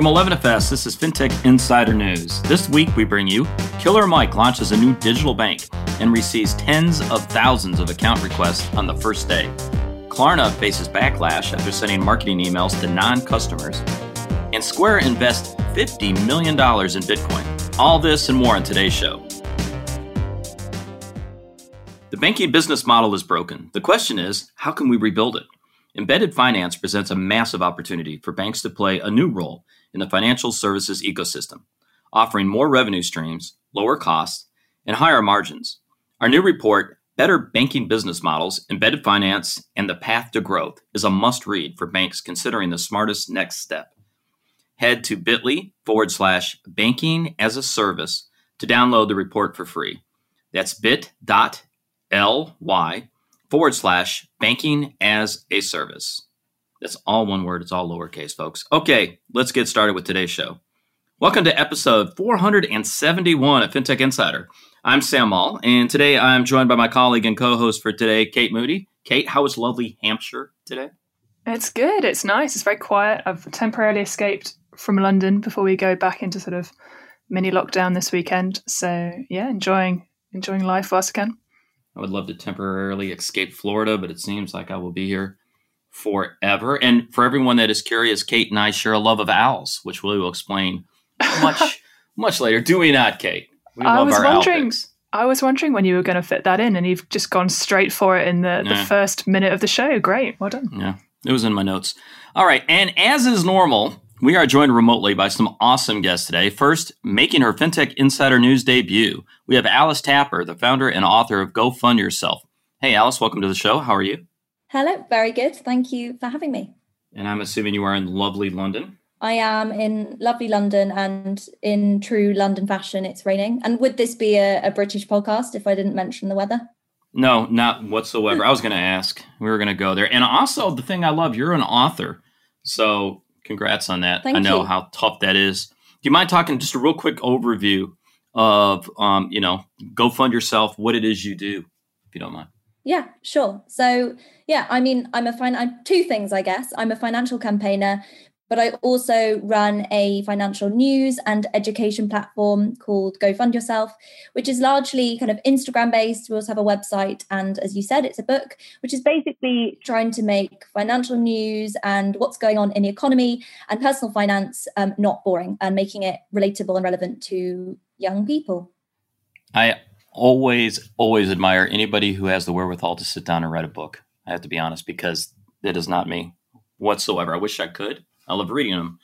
From 11FS, this is FinTech Insider News. This week we bring you Killer Mike launches a new digital bank and receives tens of thousands of account requests on the first day. Klarna faces backlash after sending marketing emails to non customers. And Square invests $50 million in Bitcoin. All this and more on today's show. The banking business model is broken. The question is, how can we rebuild it? Embedded finance presents a massive opportunity for banks to play a new role in the financial services ecosystem, offering more revenue streams, lower costs, and higher margins. Our new report, Better Banking Business Models, Embedded Finance, and the Path to Growth, is a must read for banks considering the smartest next step. Head to bit.ly forward slash banking as a service to download the report for free. That's bit.ly forward slash banking as a service. That's all one word. It's all lowercase, folks. Okay, let's get started with today's show. Welcome to episode 471 of FinTech Insider. I'm Sam Maule, and today I'm joined by my colleague and co host for today, Kate Moody. Kate, how is lovely Hampshire today? It's good. It's nice. It's very quiet. I've temporarily escaped from London before we go back into sort of mini lockdown this weekend. So yeah, enjoying enjoying life whilst I can. I would love to temporarily escape Florida, but it seems like I will be here forever. And for everyone that is curious, Kate and I share a love of owls, which we will explain much much later. Do we not, Kate? We I was wondering. I was wondering when you were going to fit that in, and you've just gone straight for it in the, yeah. the first minute of the show. Great, well done. Yeah, it was in my notes. All right, and as is normal, we are joined remotely by some awesome guests today. First, making her FinTech Insider News debut, we have Alice Tapper, the founder and author of Go Fund Yourself. Hey, Alice, welcome to the show. How are you? Hello, very good. Thank you for having me. And I'm assuming you are in lovely London. I am in lovely London and in true London fashion, it's raining. And would this be a, a British podcast if I didn't mention the weather? No, not whatsoever. I was going to ask. We were going to go there. And also, the thing I love, you're an author. So, congrats on that. Thank I know you. how tough that is. Do you mind talking just a real quick overview of, um, you know, go fund yourself, what it is you do, if you don't mind? Yeah, sure. So, yeah, I mean, I'm a fin- two things, I guess. I'm a financial campaigner, but I also run a financial news and education platform called Go Fund Yourself, which is largely kind of Instagram based. We also have a website, and as you said, it's a book, which is basically trying to make financial news and what's going on in the economy and personal finance um, not boring and making it relatable and relevant to young people. I always, always admire anybody who has the wherewithal to sit down and write a book. I have to be honest because it is not me whatsoever. I wish I could. I love reading them.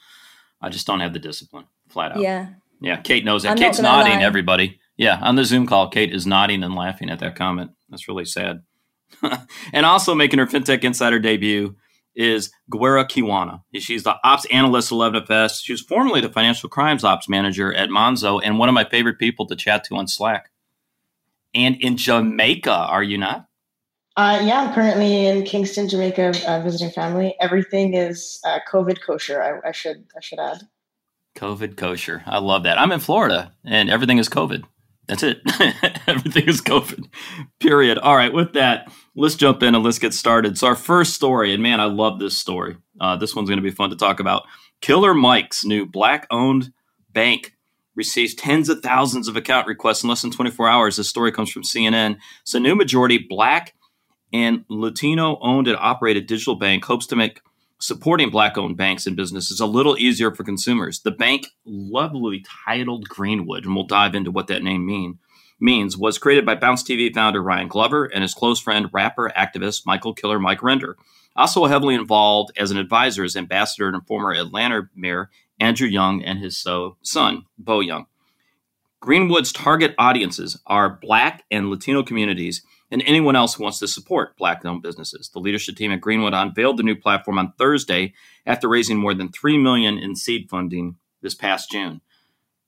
I just don't have the discipline, flat out. Yeah. Yeah. Kate knows that. I'm Kate's not nodding, lie. everybody. Yeah. On the Zoom call, Kate is nodding and laughing at that comment. That's really sad. and also making her FinTech Insider debut is Gwera Kiwana. She's the ops analyst at 11FS. She was formerly the financial crimes ops manager at Monzo and one of my favorite people to chat to on Slack. And in Jamaica, are you not? Uh, yeah, I'm currently in Kingston, Jamaica, uh, visiting family. Everything is uh, COVID kosher. I, I should I should add. COVID kosher. I love that. I'm in Florida and everything is COVID. That's it. everything is COVID. Period. All right. With that, let's jump in and let's get started. So, our first story, and man, I love this story. Uh, this one's going to be fun to talk about. Killer Mike's new black owned bank receives tens of thousands of account requests in less than 24 hours. This story comes from CNN. It's a new majority black and Latino owned and operated digital bank hopes to make supporting black owned banks and businesses a little easier for consumers. The bank, lovely titled Greenwood, and we'll dive into what that name mean, means, was created by Bounce TV founder Ryan Glover and his close friend, rapper, activist Michael Killer Mike Render. Also heavily involved as an advisor is ambassador and former Atlanta mayor Andrew Young and his so, son, Bo Young. Greenwood's target audiences are black and Latino communities and anyone else who wants to support black owned businesses. The leadership team at Greenwood unveiled the new platform on Thursday after raising more than 3 million in seed funding this past June.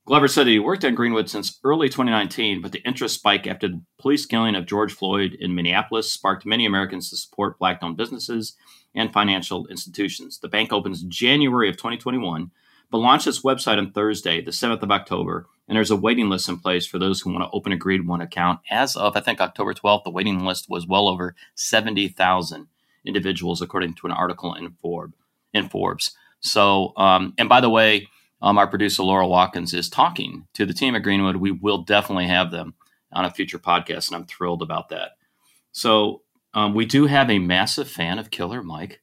Glover said he worked at Greenwood since early 2019, but the interest spike after the police killing of George Floyd in Minneapolis sparked many Americans to support black owned businesses and financial institutions. The bank opens January of 2021, but launched its website on Thursday, the 7th of October, and there's a waiting list in place for those who want to open a Grade 1 account. As of, I think, October 12th, the waiting list was well over 70,000 individuals, according to an article in Forbes. In Forbes. So, um, and by the way, um, our producer Laura Watkins is talking to the team at Greenwood. We will definitely have them on a future podcast, and I'm thrilled about that. So, um, we do have a massive fan of Killer Mike,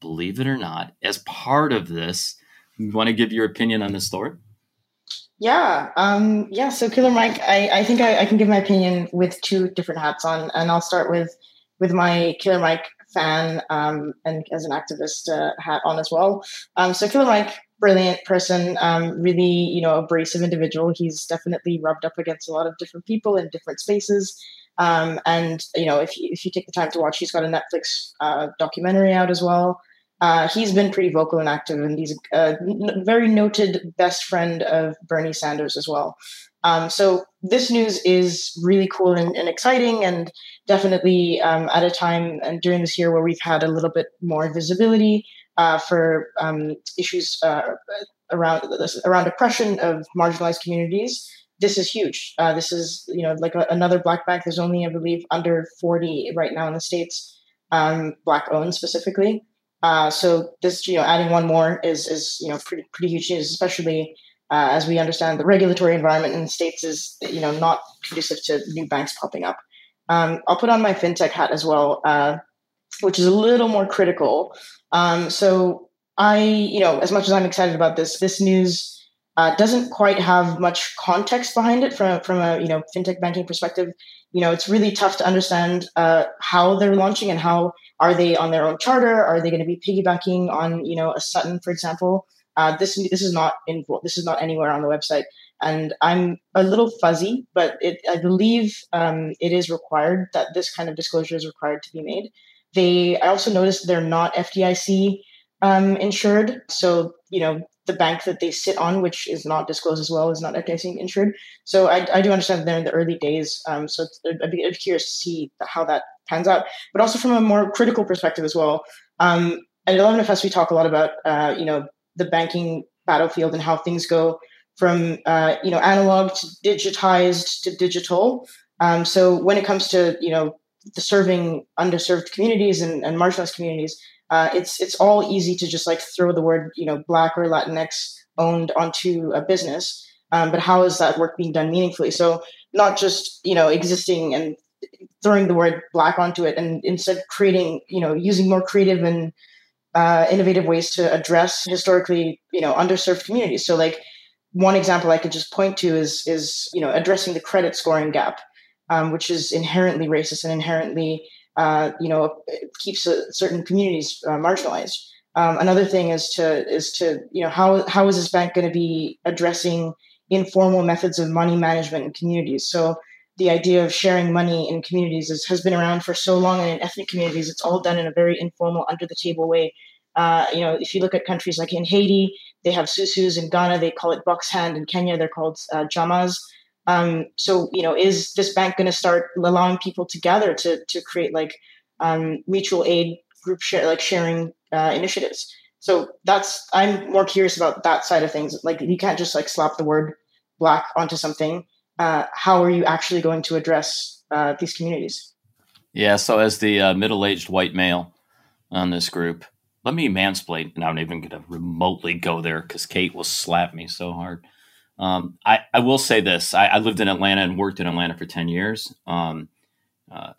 believe it or not. As part of this, you want to give your opinion on this story? Yeah, um, yeah. So Killer Mike, I, I think I, I, can give my opinion with two different hats on, and I'll start with with my Killer Mike fan um, and as an activist uh, hat on as well. Um, so Killer Mike, brilliant person, um, really you know abrasive individual. He's definitely rubbed up against a lot of different people in different spaces. Um, and you know if you, if you take the time to watch, he's got a Netflix uh, documentary out as well. Uh, he's been pretty vocal and active, and he's a very noted best friend of Bernie Sanders as well. Um, so this news is really cool and, and exciting, and definitely um, at a time and during this year where we've had a little bit more visibility uh, for um, issues uh, around around oppression of marginalized communities. This is huge. Uh, this is you know like a, another black bank. There's only I believe under 40 right now in the states, um, black owned specifically. Uh, so this, you know, adding one more is is you know pretty pretty huge news, especially uh, as we understand the regulatory environment in the states is you know not conducive to new banks popping up. Um, I'll put on my fintech hat as well, uh, which is a little more critical. Um, so I, you know, as much as I'm excited about this, this news uh, doesn't quite have much context behind it from from a you know fintech banking perspective. You know, it's really tough to understand uh, how they're launching and how are they on their own charter? Are they going to be piggybacking on you know a Sutton, for example? Uh, this this is not in this is not anywhere on the website, and I'm a little fuzzy, but it, I believe um, it is required that this kind of disclosure is required to be made. They I also noticed they're not FDIC um, insured, so you know the bank that they sit on, which is not disclosed as well, is not FDIC insured. So I, I do understand they're in the early days. Um, so I'd be, I'd be curious to see how that pans out, but also from a more critical perspective as well. Um, at 11FS, we talk a lot about, uh, you know, the banking battlefield and how things go from, uh, you know, analog to digitized to digital. Um, so when it comes to, you know, the serving underserved communities and, and marginalized communities, uh, it's it's all easy to just like throw the word, you know, Black or Latinx owned onto a business. Um, but how is that work being done meaningfully? So not just you know existing and throwing the word black onto it and instead creating you know using more creative and uh, innovative ways to address historically you know underserved communities so like one example i could just point to is is you know addressing the credit scoring gap um, which is inherently racist and inherently uh, you know keeps uh, certain communities uh, marginalized um, another thing is to is to you know how how is this bank going to be addressing informal methods of money management in communities so the idea of sharing money in communities is, has been around for so long, and in ethnic communities, it's all done in a very informal, under the table way. Uh, you know, if you look at countries like in Haiti, they have susus. In Ghana, they call it box hand. In Kenya, they're called uh, chamas. Um, so, you know, is this bank going to start allowing people together to to create like um, mutual aid group share, like sharing uh, initiatives? So that's I'm more curious about that side of things. Like, you can't just like slap the word black onto something uh, how are you actually going to address uh, these communities? Yeah, so as the uh, middle aged white male on this group, let me mansplain, and I'm not even going to remotely go there because Kate will slap me so hard. Um, I, I will say this I, I, lived in Atlanta and worked in Atlanta for 10 years. Um, uh,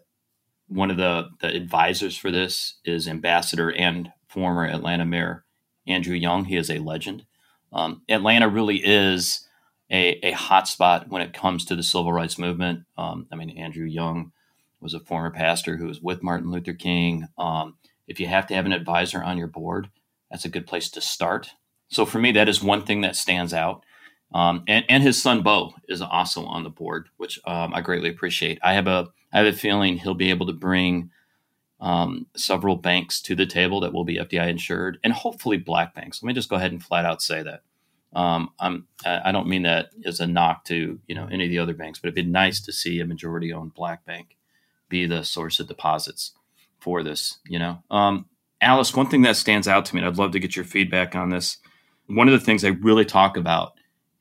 one of the, the advisors for this is Ambassador and former Atlanta Mayor Andrew Young. He is a legend. Um, Atlanta really is a, a hotspot when it comes to the civil rights movement. Um, I mean, Andrew Young was a former pastor who was with Martin Luther King. Um, if you have to have an advisor on your board, that's a good place to start. So for me, that is one thing that stands out. Um, and, and his son Bo is also on the board, which um, I greatly appreciate. I have a I have a feeling he'll be able to bring um, several banks to the table that will be FDI insured, and hopefully black banks. Let me just go ahead and flat out say that. Um, I'm, I don't mean that as a knock to you know any of the other banks, but it'd be nice to see a majority-owned black bank be the source of deposits for this. You know, um, Alice, one thing that stands out to me, and I'd love to get your feedback on this. One of the things they really talk about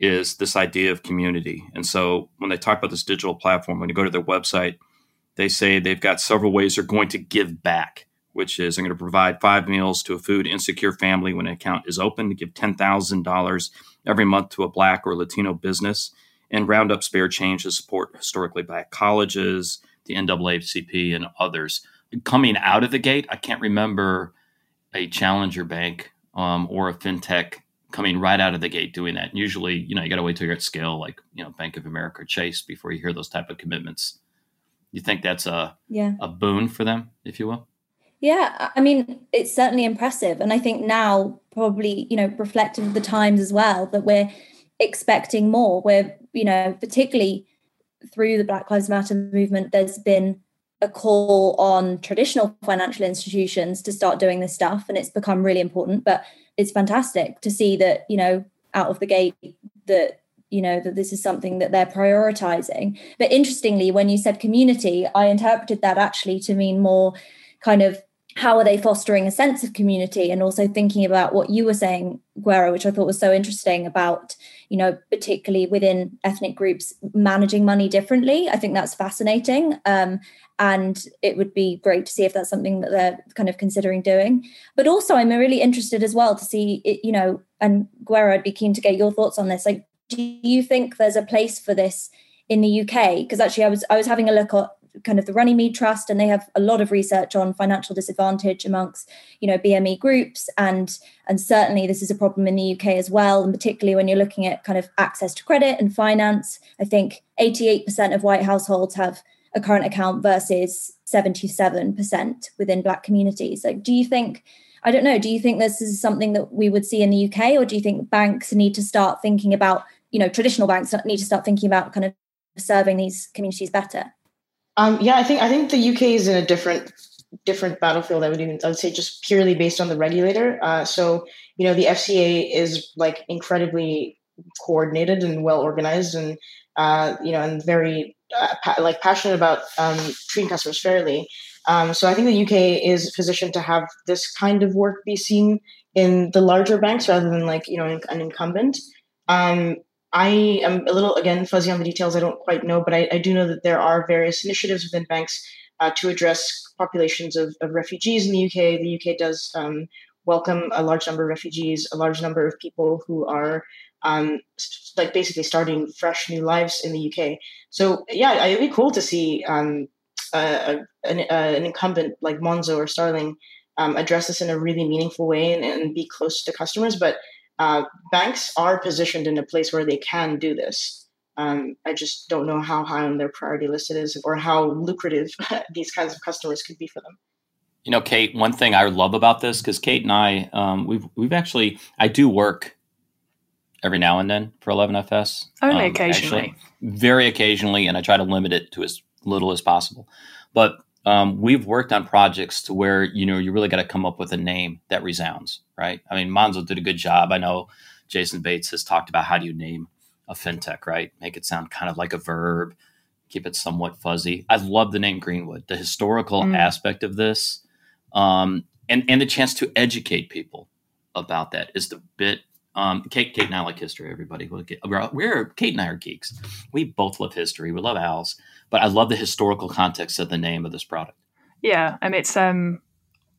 is this idea of community. And so when they talk about this digital platform, when you go to their website, they say they've got several ways they're going to give back which is I'm going to provide five meals to a food insecure family when an account is open, to give $10,000 every month to a Black or Latino business, and round up spare change to support historically black colleges, the NAACP, and others. Coming out of the gate, I can't remember a challenger bank um, or a fintech coming right out of the gate doing that. And usually, you know, you got to wait till you're at scale, like you know, Bank of America, Chase, before you hear those type of commitments. You think that's a yeah. a boon for them, if you will? Yeah, I mean, it's certainly impressive. And I think now, probably, you know, reflective of the times as well, that we're expecting more. We're, you know, particularly through the Black Lives Matter movement, there's been a call on traditional financial institutions to start doing this stuff. And it's become really important. But it's fantastic to see that, you know, out of the gate, that you know that this is something that they're prioritizing. But interestingly when you said community i interpreted that actually to mean more kind of how are they fostering a sense of community and also thinking about what you were saying gwera which i thought was so interesting about you know particularly within ethnic groups managing money differently. I think that's fascinating. Um, and it would be great to see if that's something that they're kind of considering doing. But also i'm really interested as well to see it, you know and Gwera, i'd be keen to get your thoughts on this. Like do you think there's a place for this in the uk because actually i was i was having a look at kind of the Runnymede Trust, and they have a lot of research on financial disadvantage amongst, you know, BME groups, and and certainly this is a problem in the UK as well, and particularly when you're looking at kind of access to credit and finance. I think 88% of white households have a current account versus 77% within Black communities. Like, do you think? I don't know. Do you think this is something that we would see in the UK, or do you think banks need to start thinking about, you know, traditional banks need to start thinking about kind of serving these communities better? Um, yeah, I think I think the UK is in a different different battlefield. I would even I would say just purely based on the regulator. Uh, so you know the FCA is like incredibly coordinated and well organized, and uh, you know and very uh, pa- like passionate about um, treating customers fairly. Um, so I think the UK is positioned to have this kind of work be seen in the larger banks rather than like you know an incumbent. Um, I am a little, again, fuzzy on the details. I don't quite know, but I, I do know that there are various initiatives within banks uh, to address populations of, of, refugees in the UK. The UK does um, welcome a large number of refugees, a large number of people who are um, like basically starting fresh new lives in the UK. So yeah, it'd be cool to see um, an, an, incumbent like Monzo or Starling um, address this in a really meaningful way and, and, be close to customers. But uh, banks are positioned in a place where they can do this. Um, I just don't know how high on their priority list it is or how lucrative these kinds of customers could be for them. You know, Kate, one thing I love about this, because Kate and I, um, we've, we've actually, I do work every now and then for 11FS. Only um, occasionally. Actually, very occasionally, and I try to limit it to as little as possible. But um, we've worked on projects to where you know you really got to come up with a name that resounds, right? I mean, Monzo did a good job. I know Jason Bates has talked about how do you name a fintech, right? Make it sound kind of like a verb, keep it somewhat fuzzy. I love the name Greenwood, the historical mm. aspect of this, um, and and the chance to educate people about that is the bit. Um, Kate, Kate and I like history. Everybody, we're, we're Kate and I are geeks. We both love history. We love owls but I love the historical context of the name of this product. Yeah, and it's um,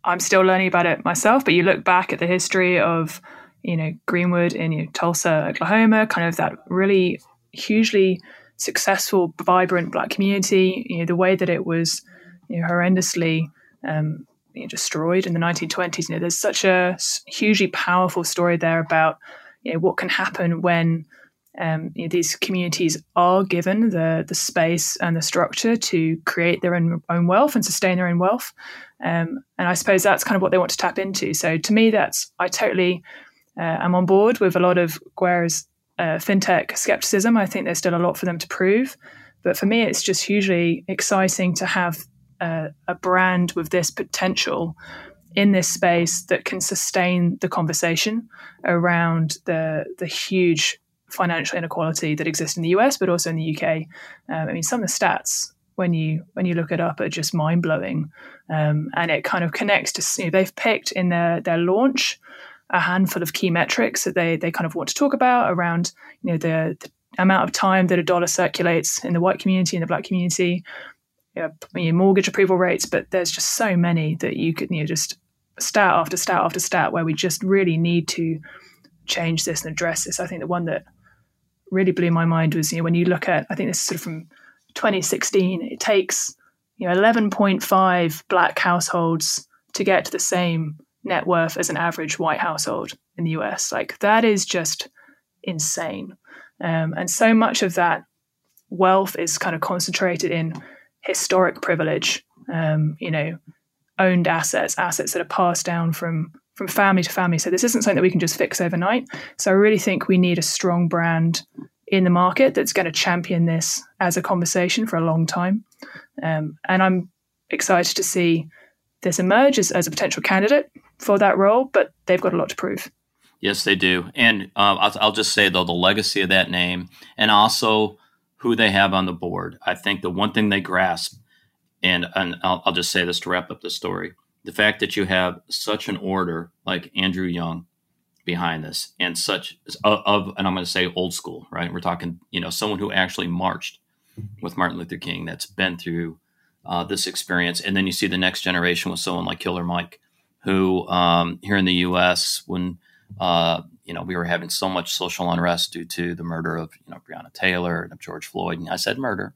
I'm still learning about it myself. But you look back at the history of you know Greenwood in you know, Tulsa, Oklahoma, kind of that really hugely successful, vibrant Black community. You know the way that it was you know, horrendously um, you know, destroyed in the 1920s. You know, there's such a hugely powerful story there about you know what can happen when um, you know, these communities are given the the space and the structure to create their own, own wealth and sustain their own wealth. Um, and I suppose that's kind of what they want to tap into. So to me, that's I totally uh, am on board with a lot of Gwera's uh, fintech skepticism. I think there's still a lot for them to prove, but for me, it's just hugely exciting to have uh, a brand with this potential in this space that can sustain the conversation around the the huge financial inequality that exists in the US, but also in the UK. Um, I mean, some of the stats when you when you look it up are just mind blowing, um, and it kind of connects to you know, they've picked in their their launch a handful of key metrics that they they kind of want to talk about around you know the, the amount of time that a dollar circulates in the white community and the black community know, mortgage approval rates, but there's just so many that you could you know just stat after stat after stat where we just really need to change this and address this. I think the one that really blew my mind was you know when you look at I think this is sort of from 2016. It takes you know 11.5 black households to get to the same net worth as an average white household in the US. Like that is just insane. Um, and so much of that wealth is kind of concentrated in historic privilege. Um, you know, owned assets, assets that are passed down from from family to family. So this isn't something that we can just fix overnight. So I really think we need a strong brand in the market that's going to champion this as a conversation for a long time. Um, and I'm excited to see this emerge as, as, a potential candidate for that role, but they've got a lot to prove. Yes, they do. And uh, I'll, I'll just say, though, the legacy of that name and also who they have on the board. I think the one thing they grasp and, and I'll, I'll just say this to wrap up the story the fact that you have such an order like Andrew Young behind this and such of, of, and I'm going to say old school, right? We're talking, you know, someone who actually marched with Martin Luther King that's been through uh, this experience. And then you see the next generation with someone like Killer Mike, who um, here in the U.S. when uh, you know we were having so much social unrest due to the murder of you know Breonna Taylor and of George Floyd, and I said murder,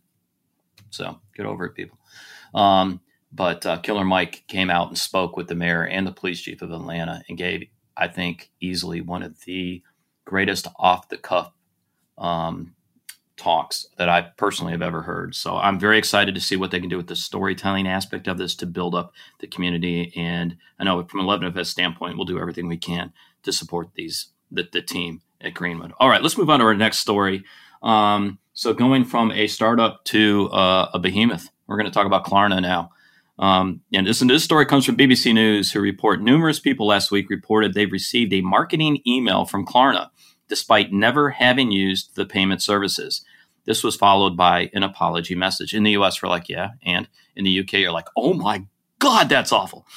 so get over it, people. Um, but uh, Killer Mike came out and spoke with the mayor and the police chief of Atlanta and gave, I think, easily one of the greatest off the cuff um, talks that I personally have ever heard. So I'm very excited to see what they can do with the storytelling aspect of this to build up the community. And I know from 11FS standpoint, we'll do everything we can to support these the, the team at Greenwood. All right, let's move on to our next story. Um, so going from a startup to uh, a behemoth, we're going to talk about Klarna now. Um, and this, and this story comes from BBC News, who report numerous people last week reported they've received a marketing email from Klarna, despite never having used the payment services. This was followed by an apology message. In the US, we're like, yeah. And in the UK, you're like, oh my God, that's awful.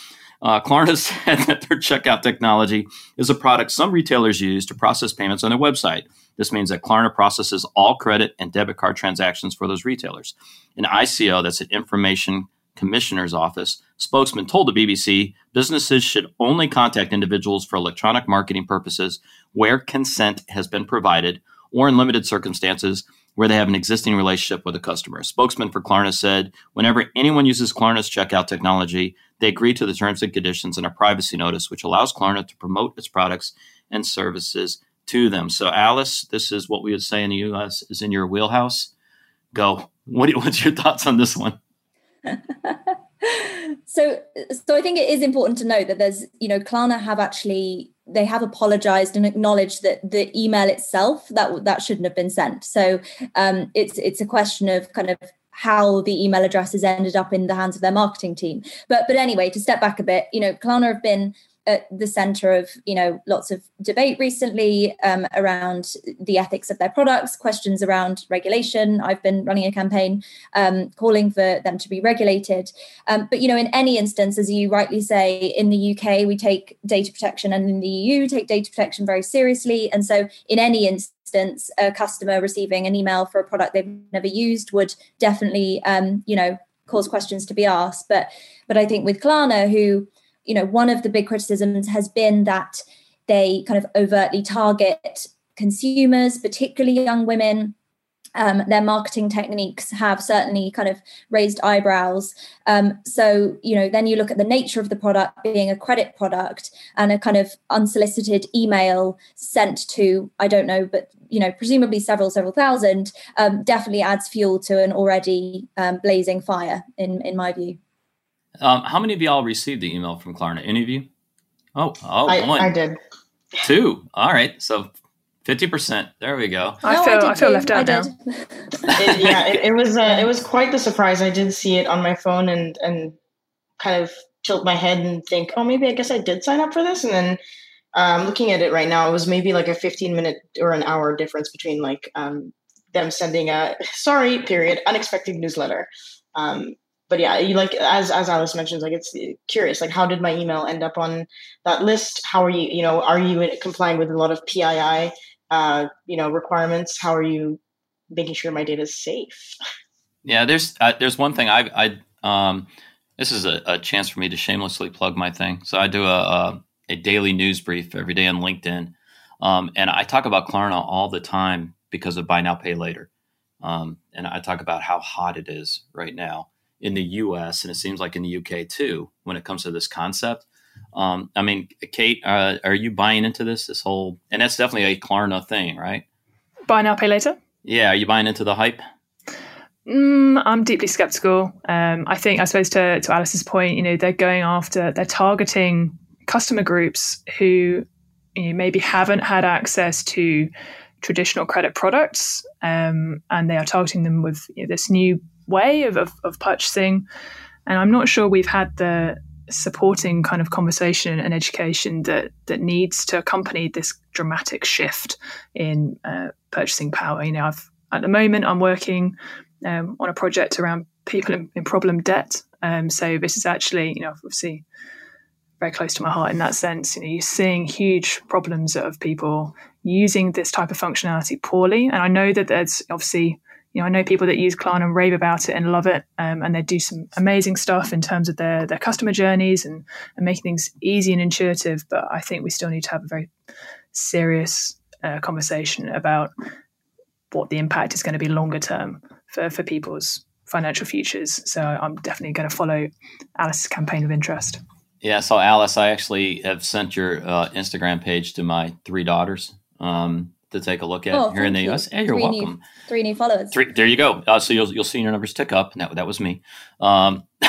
Uh, Klarna said that their checkout technology is a product some retailers use to process payments on their website. This means that Klarna processes all credit and debit card transactions for those retailers. An ICO, that's an information Commissioner's Office spokesman told the BBC businesses should only contact individuals for electronic marketing purposes where consent has been provided or in limited circumstances where they have an existing relationship with a customer. A spokesman for Klarna said whenever anyone uses Klarna's checkout technology, they agree to the terms and conditions in a privacy notice, which allows Klarna to promote its products and services to them. So, Alice, this is what we would say in the US is in your wheelhouse. Go. What what's your thoughts on this one? so so i think it is important to note that there's you know klarna have actually they have apologized and acknowledged that the email itself that that shouldn't have been sent. So um, it's it's a question of kind of how the email addresses ended up in the hands of their marketing team. But but anyway to step back a bit you know klarna have been at the center of you know lots of debate recently um, around the ethics of their products questions around regulation. I've been running a campaign um, calling for them to be regulated. Um, but you know in any instance as you rightly say in the uk we take data protection and in the eu take data protection very seriously. And so in any instance a customer receiving an email for a product they've never used would definitely um, you know cause questions to be asked. But but i think with klarna who you know, one of the big criticisms has been that they kind of overtly target consumers, particularly young women. Um, their marketing techniques have certainly kind of raised eyebrows. Um, so, you know, then you look at the nature of the product being a credit product and a kind of unsolicited email sent to, I don't know, but, you know, presumably several, several thousand, um, definitely adds fuel to an already um, blazing fire, in, in my view. Um, how many of y'all received the email from Klarna? Any of you? Oh, oh, I, one. I did. Two. All right. So fifty percent. There we go. I no, feel I, I feel left out now. it, yeah, it, it was uh, it was quite the surprise. I did see it on my phone and and kind of tilt my head and think, oh, maybe I guess I did sign up for this. And then um, looking at it right now, it was maybe like a fifteen minute or an hour difference between like um, them sending a sorry period unexpected newsletter um, but yeah, you like as as Alice mentions, like it's curious. Like, how did my email end up on that list? How are you? You know, are you complying with a lot of PII, uh, you know, requirements? How are you making sure my data is safe? Yeah, there's uh, there's one thing I I um this is a, a, chance for me to shamelessly plug my thing. So I do a a, a daily news brief every day on LinkedIn, um, and I talk about Klarna all the time because of buy now pay later, um, and I talk about how hot it is right now in the U.S. and it seems like in the U.K. too when it comes to this concept. Um, I mean, Kate, uh, are you buying into this? This whole and that's definitely a Klarna thing, right? Buy now, pay later. Yeah, are you buying into the hype? Mm, I'm deeply skeptical. Um, I think, I suppose, to, to Alice's point, you know, they're going after, they're targeting customer groups who you know, maybe haven't had access to traditional credit products, um, and they are targeting them with you know, this new way of, of, of purchasing. And I'm not sure we've had the supporting kind of conversation and education that that needs to accompany this dramatic shift in uh, purchasing power. You know, I've at the moment I'm working um, on a project around people in, in problem debt. Um, so this is actually, you know, obviously very close to my heart in that sense. You know, you're seeing huge problems of people using this type of functionality poorly, and I know that there's obviously. You know, I know people that use Klarna and rave about it and love it, um, and they do some amazing stuff in terms of their their customer journeys and, and making things easy and intuitive. But I think we still need to have a very serious uh, conversation about what the impact is going to be longer term for, for people's financial futures. So I'm definitely going to follow Alice's campaign of interest. Yeah, so Alice, I actually have sent your uh, Instagram page to my three daughters um, to take a look at oh, here in the U.S. Hey, you're three welcome. New, three new followers. Three, there you go. Uh, so you'll you'll see your numbers tick up. That that was me. Um,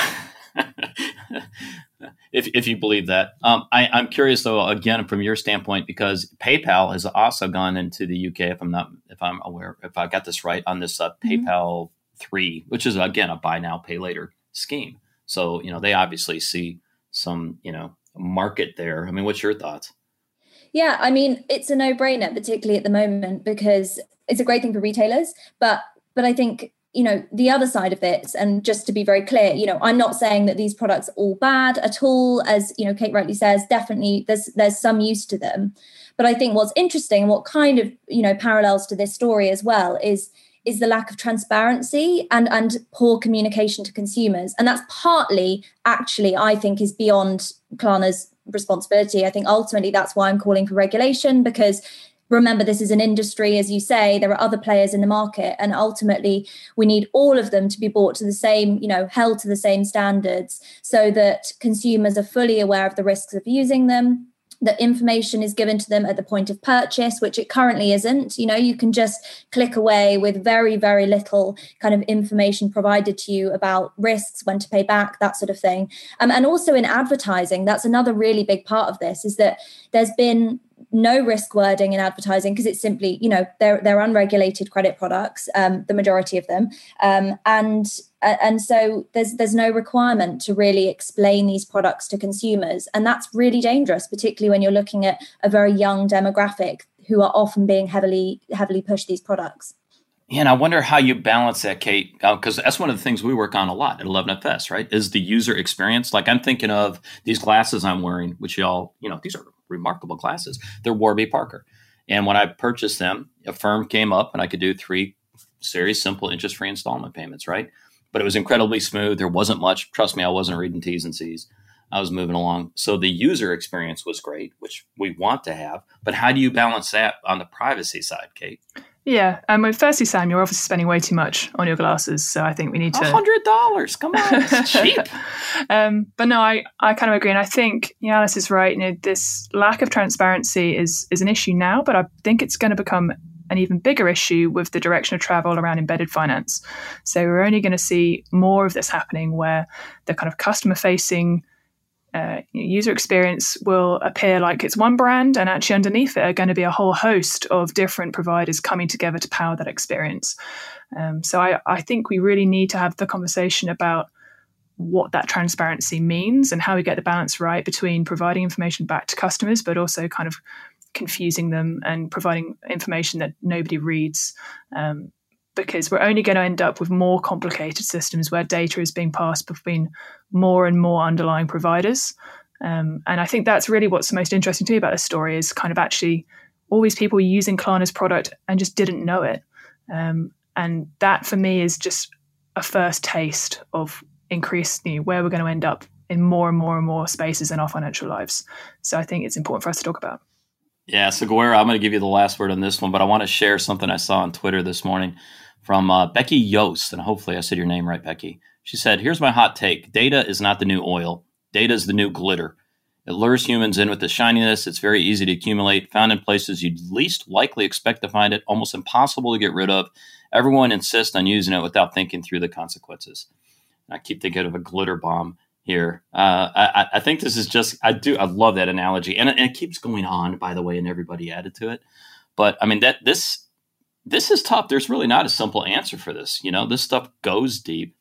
if, if you believe that. Um, I, am curious though, again, from your standpoint, because PayPal has also gone into the UK. If I'm not, if I'm aware, if I got this right on this uh, mm-hmm. PayPal three, which is again a buy now pay later scheme. So you know they obviously see some you know market there. I mean, what's your thoughts? Yeah, I mean, it's a no-brainer, particularly at the moment, because it's a great thing for retailers. But but I think you know the other side of this and just to be very clear you know i'm not saying that these products are all bad at all as you know kate rightly says definitely there's there's some use to them but i think what's interesting and what kind of you know parallels to this story as well is is the lack of transparency and and poor communication to consumers. And that's partly actually i think is beyond klarna's responsibility. I think ultimately that's why i'm calling for regulation because remember this is an industry as you say there are other players in the market and ultimately we need all of them to be brought to the same you know held to the same standards so that consumers are fully aware of the risks of using them that information is given to them at the point of purchase which it currently isn't. You know you can just click away with very very little kind of information provided to you about risks when to pay back that sort of thing. Um, and also in advertising that's another really big part of this is that there's been no risk wording in advertising because it's simply you know they're they're unregulated credit products um, the majority of them. Um, and and so there's there's no requirement to really explain these products to consumers and that's really dangerous particularly when you're looking at a very young demographic who are often being heavily heavily pushed these products yeah, and I wonder how you balance that, Kate, because uh, that's one of the things we work on a lot at 11FS, right? Is the user experience. Like I'm thinking of these glasses I'm wearing, which y'all, you know, these are remarkable glasses. They're Warby Parker. And when I purchased them, Affirm came up and I could do three series simple interest free installment payments, right? But it was incredibly smooth. There wasn't much. Trust me, I wasn't reading T's and C's. I was moving along. So the user experience was great, which we want to have. But how do you balance that on the privacy side, Kate? Yeah, and um, firstly, Sam, you're obviously spending way too much on your glasses, so I think we need to. hundred dollars, come on, it's cheap. um, but no, I, I kind of agree, and I think yeah, Alice is right. You know, this lack of transparency is is an issue now, but I think it's going to become an even bigger issue with the direction of travel around embedded finance. So we're only going to see more of this happening, where the kind of customer facing uh, user experience will appear like it's one brand, and actually underneath it are going to be a whole host of different providers coming together to power that experience. Um, so I, I think we really need to have the conversation about what that transparency means and how we get the balance right between providing information back to customers, but also kind of confusing them and providing information that nobody reads. Um, because we're only going to end up with more complicated systems where data is being passed between more and more underlying providers. Um, and I think that's really what's most interesting to me about this story is kind of actually all these people using Klarna's product and just didn't know it. Um, and that for me is just a first taste of increased you know, where we're going to end up in more and more and more spaces in our financial lives. So I think it's important for us to talk about. Yeah, so Gwera, I'm going to give you the last word on this one, but I want to share something I saw on Twitter this morning from uh, Becky Yost, and hopefully I said your name right, Becky. She said, "Here's my hot take: data is not the new oil. Data is the new glitter. It lures humans in with the shininess. It's very easy to accumulate, found in places you'd least likely expect to find it, almost impossible to get rid of. Everyone insists on using it without thinking through the consequences." I keep thinking of a glitter bomb here. Uh, I, I, think this is just I do I love that analogy, and it, and it, keeps going on. By the way, and everybody added to it. But I mean that this this is tough. There's really not a simple answer for this. You know, this stuff goes deep,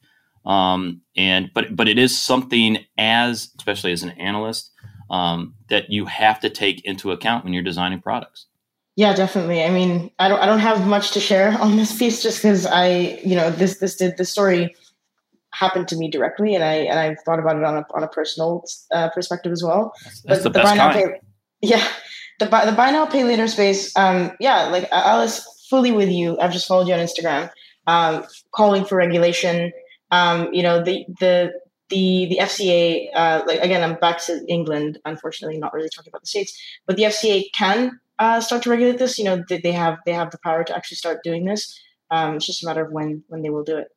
um, and but but it is something as especially as an analyst um, that you have to take into account when you're designing products. Yeah, definitely. I mean, I don't I don't have much to share on this piece just because I you know this this did the story happened to me directly, and I and I've thought about it on a on a personal uh, perspective as well. That's, but the, the best kind. Pay, yeah, the buy, the buy now pay later space. Um, yeah, like Alice, fully with you. I've just followed you on Instagram, um, calling for regulation. Um, you know the the the the FCA. Uh, like again, I'm back to England. Unfortunately, not really talking about the states, but the FCA can uh, start to regulate this. You know, they, they have they have the power to actually start doing this. Um, it's just a matter of when when they will do it.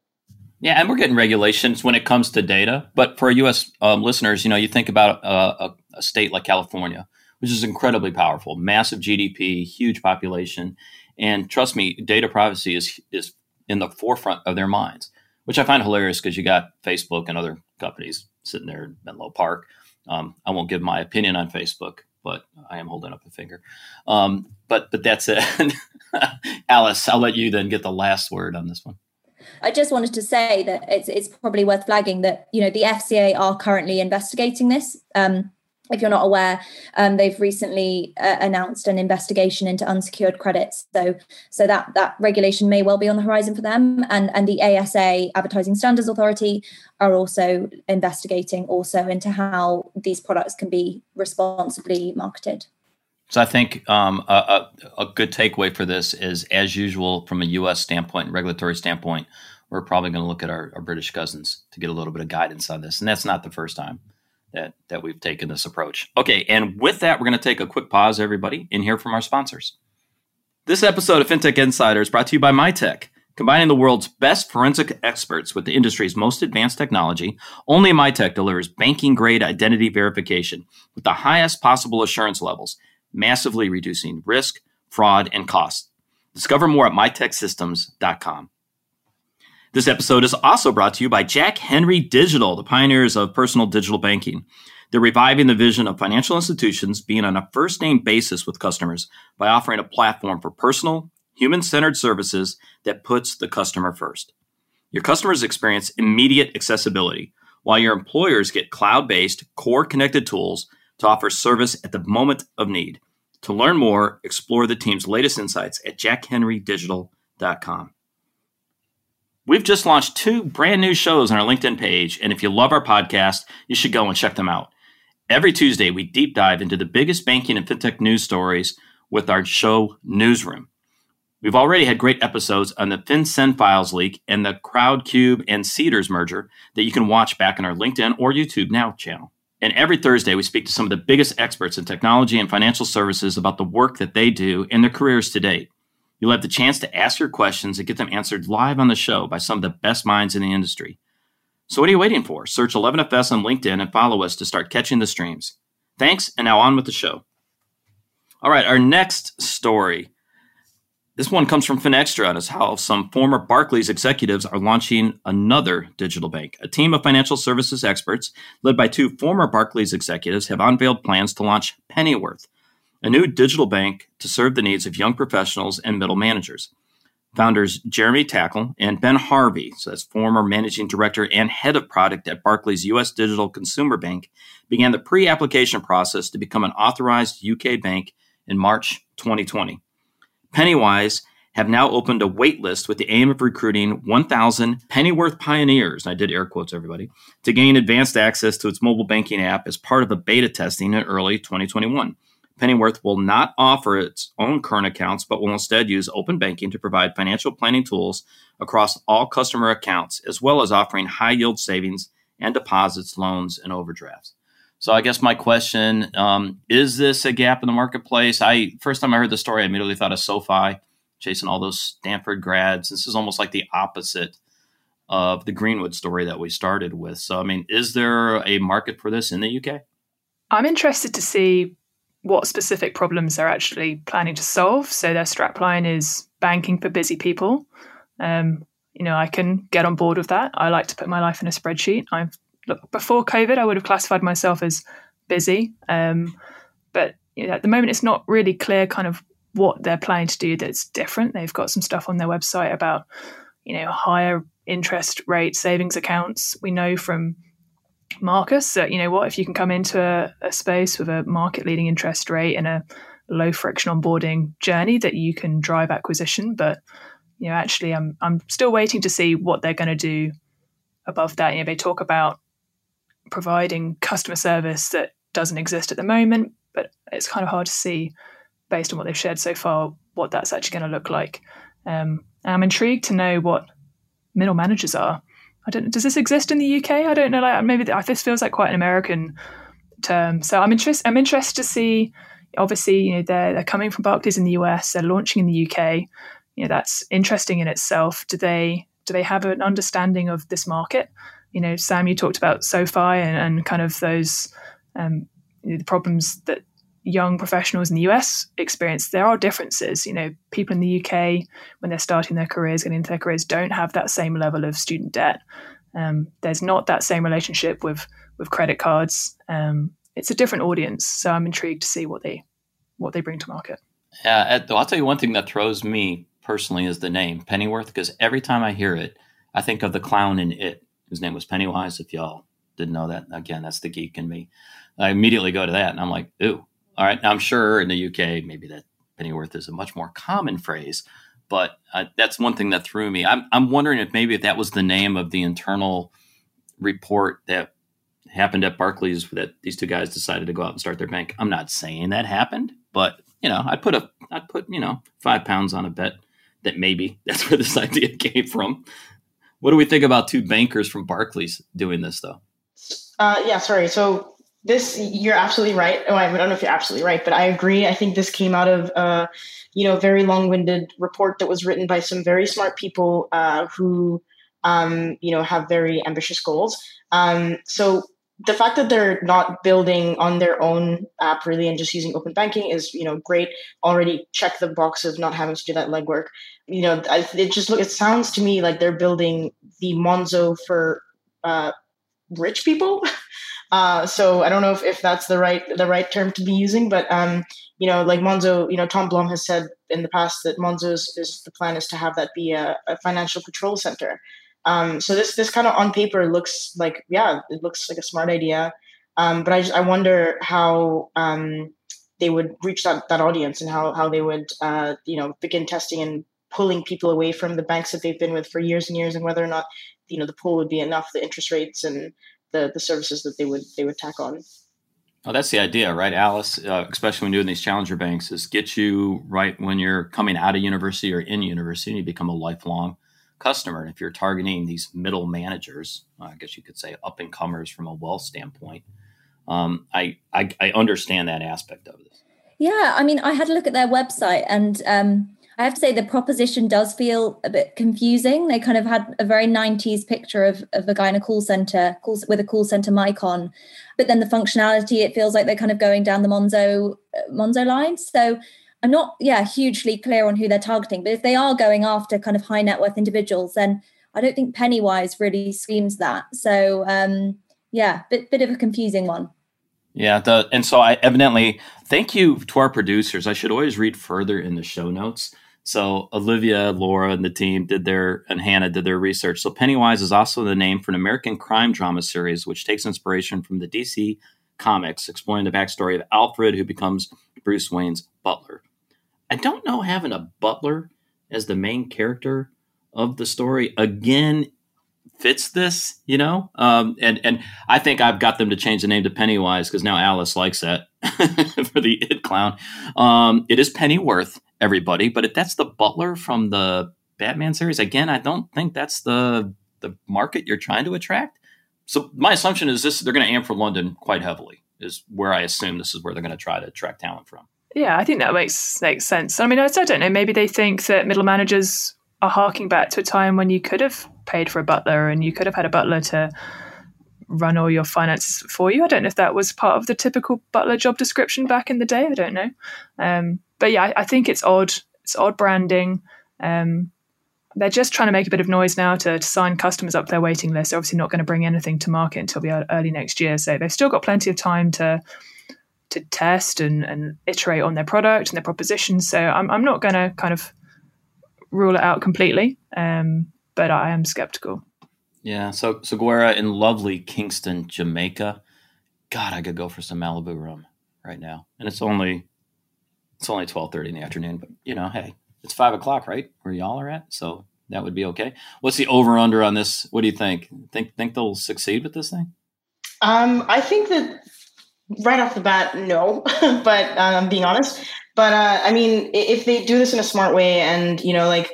Yeah, and we're getting regulations when it comes to data. But for U.S. Um, listeners, you know, you think about a, a, state like California, which is incredibly powerful, massive GDP, huge population, and trust me, data privacy is is in the forefront of their minds, which I find hilarious because you got Facebook and other companies sitting there in Menlo Park. Um, I won't give my opinion on Facebook, but I am holding up a finger. Um, but but that's it. Alice, I'll let you then get the last word on this one. I just wanted to say that it's it's probably worth flagging that you know the FCA are currently investigating this. Um, if you're not aware, um, they've recently uh, announced an investigation into unsecured credits. So, so that that regulation may well be on the horizon for them. And and the ASA, Advertising Standards Authority, are also investigating also into how these products can be responsibly marketed. So I think um, a, a, good takeaway for this is, as usual, from a U.S. standpoint, regulatory standpoint, we're probably going to look at our, our, British cousins to get a little bit of guidance on this, and that's not the first time that that we've taken this approach. Okay, and with that, we're going to take a quick pause, everybody, and hear from our sponsors. This episode of FinTech Insider is brought to you by Mitek. Combining the world's best forensic experts with the industry's most advanced technology, only Mitek delivers banking grade identity verification with the highest possible assurance levels massively reducing risk, fraud, and cost. Discover more at miteksystems.com. This episode is also brought to you by Jack Henry Digital, the pioneers of personal digital banking. They're reviving the vision of financial institutions being on a first name basis with customers by offering a platform for personal, human centered services that puts the customer first. Your customers experience immediate accessibility, while your employers get cloud based, core connected tools to offer service at the moment of need. To learn more, explore the team's latest insights at jackhenrydigital.com. We've just launched two brand new shows on our LinkedIn page, and if you love our podcast, you should go and check them out. Every Tuesday, we deep dive into the biggest banking and fintech news stories with our show Newsroom. We've already had great episodes on the FinCEN Files leak and the CrowdCube and Seedrs merger that you can watch back on our LinkedIn or YouTube Now channel. And every Thursday, we speak to some of the biggest experts in technology and financial services about the work that they do and their careers to date. You'll have the chance to ask your questions and get them answered live on the show by some of the best minds in the industry. So, what are you waiting for? Search 11FS on LinkedIn and follow us to start catching the streams. Thanks, and now on with the show. All right, our next story this one comes from Finextra and is how some former Barclays executives are launching another digital bank. A team of financial services experts, led by two former Barclays executives, have unveiled plans to launch Pennyworth, a new digital bank to serve the needs of young professionals and middle managers. Founders Jeremy Tackle and Ben Harvey, so that's former managing director and head of product at Barclays U.S. Digital Consumer Bank, began the pre application process to become an authorized UK bank in March 2020. Pennywise have now opened a waitlist with the aim of recruiting 1,000 Pennyworth pioneers, I did air quotes, everybody, to gain advanced access to its mobile banking app as part of a beta testing in early 2021. Pennyworth will not offer its own current accounts, but will instead use open banking to provide financial planning tools across all customer accounts, as well as offering high yield savings and deposits, loans, and overdrafts. So I guess my question um, is: This a gap in the marketplace? I first time I heard the story, I immediately thought of SoFi chasing all those Stanford grads. This is almost like the opposite of the Greenwood story that we started with. So I mean, is there a market for this in the UK? I'm interested to see what specific problems they're actually planning to solve. So their strapline is banking for busy people. Um, you know, I can get on board with that. I like to put my life in a spreadsheet. I've look, before COVID, I would have classified myself as busy. Um, but you know, at the moment, it's not really clear kind of what they're planning to do that's different. They've got some stuff on their website about, you know, higher interest rate savings accounts. We know from Marcus that, you know what, if you can come into a, a space with a market leading interest rate and a low friction onboarding journey, that you can drive acquisition. But, you know, actually, I'm, I'm still waiting to see what they're going to do above that. You know, they talk about providing customer service that doesn't exist at the moment, but it's kind of hard to see based on what they've shared so far what that's actually going to look like. Um, I'm intrigued to know what middle managers are. I don't. Does this exist in the UK? I don't know. Like maybe this feels like quite an American term. So I'm interested. I'm interested to see. Obviously, you know they're they're coming from Barclays in the US. They're launching in the UK. You know that's interesting in itself. Do they do they have an understanding of this market? You know, Sam, you talked about SoFi and, and kind of those um, you know, the problems that young professionals in the US experience. There are differences. You know, people in the UK when they're starting their careers, getting into their careers, don't have that same level of student debt. Um, there's not that same relationship with with credit cards. Um, it's a different audience, so I'm intrigued to see what they what they bring to market. Yeah, I'll tell you one thing that throws me personally is the name Pennyworth because every time I hear it, I think of the clown in it whose name was Pennywise. If y'all didn't know that, again, that's the geek in me. I immediately go to that and I'm like, ooh, all right. Now, I'm sure in the UK, maybe that Pennyworth is a much more common phrase, but uh, that's one thing that threw me. I'm, I'm wondering if maybe if that was the name of the internal report that happened at Barclays that these two guys decided to go out and start their bank. I'm not saying that happened, but you know, I'd put a, I'd put, you know, five pounds on a bet that maybe that's where this idea came from. What do we think about two bankers from Barclays doing this, though? Uh, yeah, sorry. So this, you're absolutely right. Oh, I don't know if you're absolutely right, but I agree. I think this came out of, uh, you know, very long-winded report that was written by some very smart people uh, who, um, you know, have very ambitious goals. Um, so the fact that they're not building on their own app really and just using open banking is you know great. Already check the box of not having to do that legwork. You know it just look it sounds to me like they're building the monzo for uh, rich people. Uh, so i don't know if, if that's the right the right term to be using but um, you know like monzo you know tom blom has said in the past that monzo is, is the plan is to have that be a, a financial control center um, so this this kind of on paper looks like yeah, it looks like a smart idea. Um, but I just, I wonder how um, they would reach that, that audience and how how they would uh, you know begin testing and pulling people away from the banks that they've been with for years and years, and whether or not you know the pool would be enough, the interest rates and the the services that they would they would tack on. Oh, that's the idea, right, Alice? Uh, especially when doing these challenger banks, is get you right when you're coming out of university or in university, and you become a lifelong customer. And if you're targeting these middle managers, I guess you could say up and comers from a wealth standpoint, um, I, I, I understand that aspect of this. Yeah, I mean, I had a look at their website, and um, I have to say the proposition does feel a bit confusing. They kind of had a very '90s picture of, of a guy in a call center, with a call center mic on, but then the functionality, it feels like they're kind of going down the Monzo uh, Monzo line. So I'm not, yeah, hugely clear on who they're targeting, but if they are going after kind of high net worth individuals, then I don't think Pennywise really screams that. So, um, yeah, bit bit of a confusing one. Yeah, the, and so I evidently thank you to our producers. I should always read further in the show notes. So Olivia, Laura, and the team did their and Hannah did their research. So Pennywise is also the name for an American crime drama series, which takes inspiration from the DC comics, exploring the backstory of Alfred, who becomes Bruce Wayne's butler. I don't know having a butler as the main character of the story again fits this, you know. Um, and and I think I've got them to change the name to Pennywise because now Alice likes that. for the it clown. Um, it is Pennyworth, everybody, but if that's the butler from the Batman series, again, I don't think that's the the market you're trying to attract. So my assumption is this: they're going to aim for London quite heavily. Is where I assume this is where they're going to try to attract talent from. Yeah, I think that makes makes sense. I mean, I, don't know. Maybe they think that middle managers are harking back to a time when you could have paid for a butler and you could have had a butler to run all your finances for you. I don't know if that was part of the typical butler job description back in the day. I don't know. Um, but yeah, I, I, think it's odd. It's odd branding. Um, they're just trying to make a bit of noise now to, to sign customers up their waiting list. They're obviously not going to bring anything to market until the early next year. So they've still got plenty of time to to test and, and iterate on their product and their proposition. So I'm, I'm not going to kind of rule it out completely, um, but I am skeptical. Yeah. So, so Gwera in lovely Kingston, Jamaica. God, I could go for some Malibu rum right now, and it's only it's only twelve thirty in the afternoon. But you know, hey, it's five o'clock, right? Where y'all are at, so that would be okay. What's the over under on this? What do you think? Think think they'll succeed with this thing? Um, I think that right off the bat, no. but uh, I'm being honest. But uh, I mean, if they do this in a smart way, and you know, like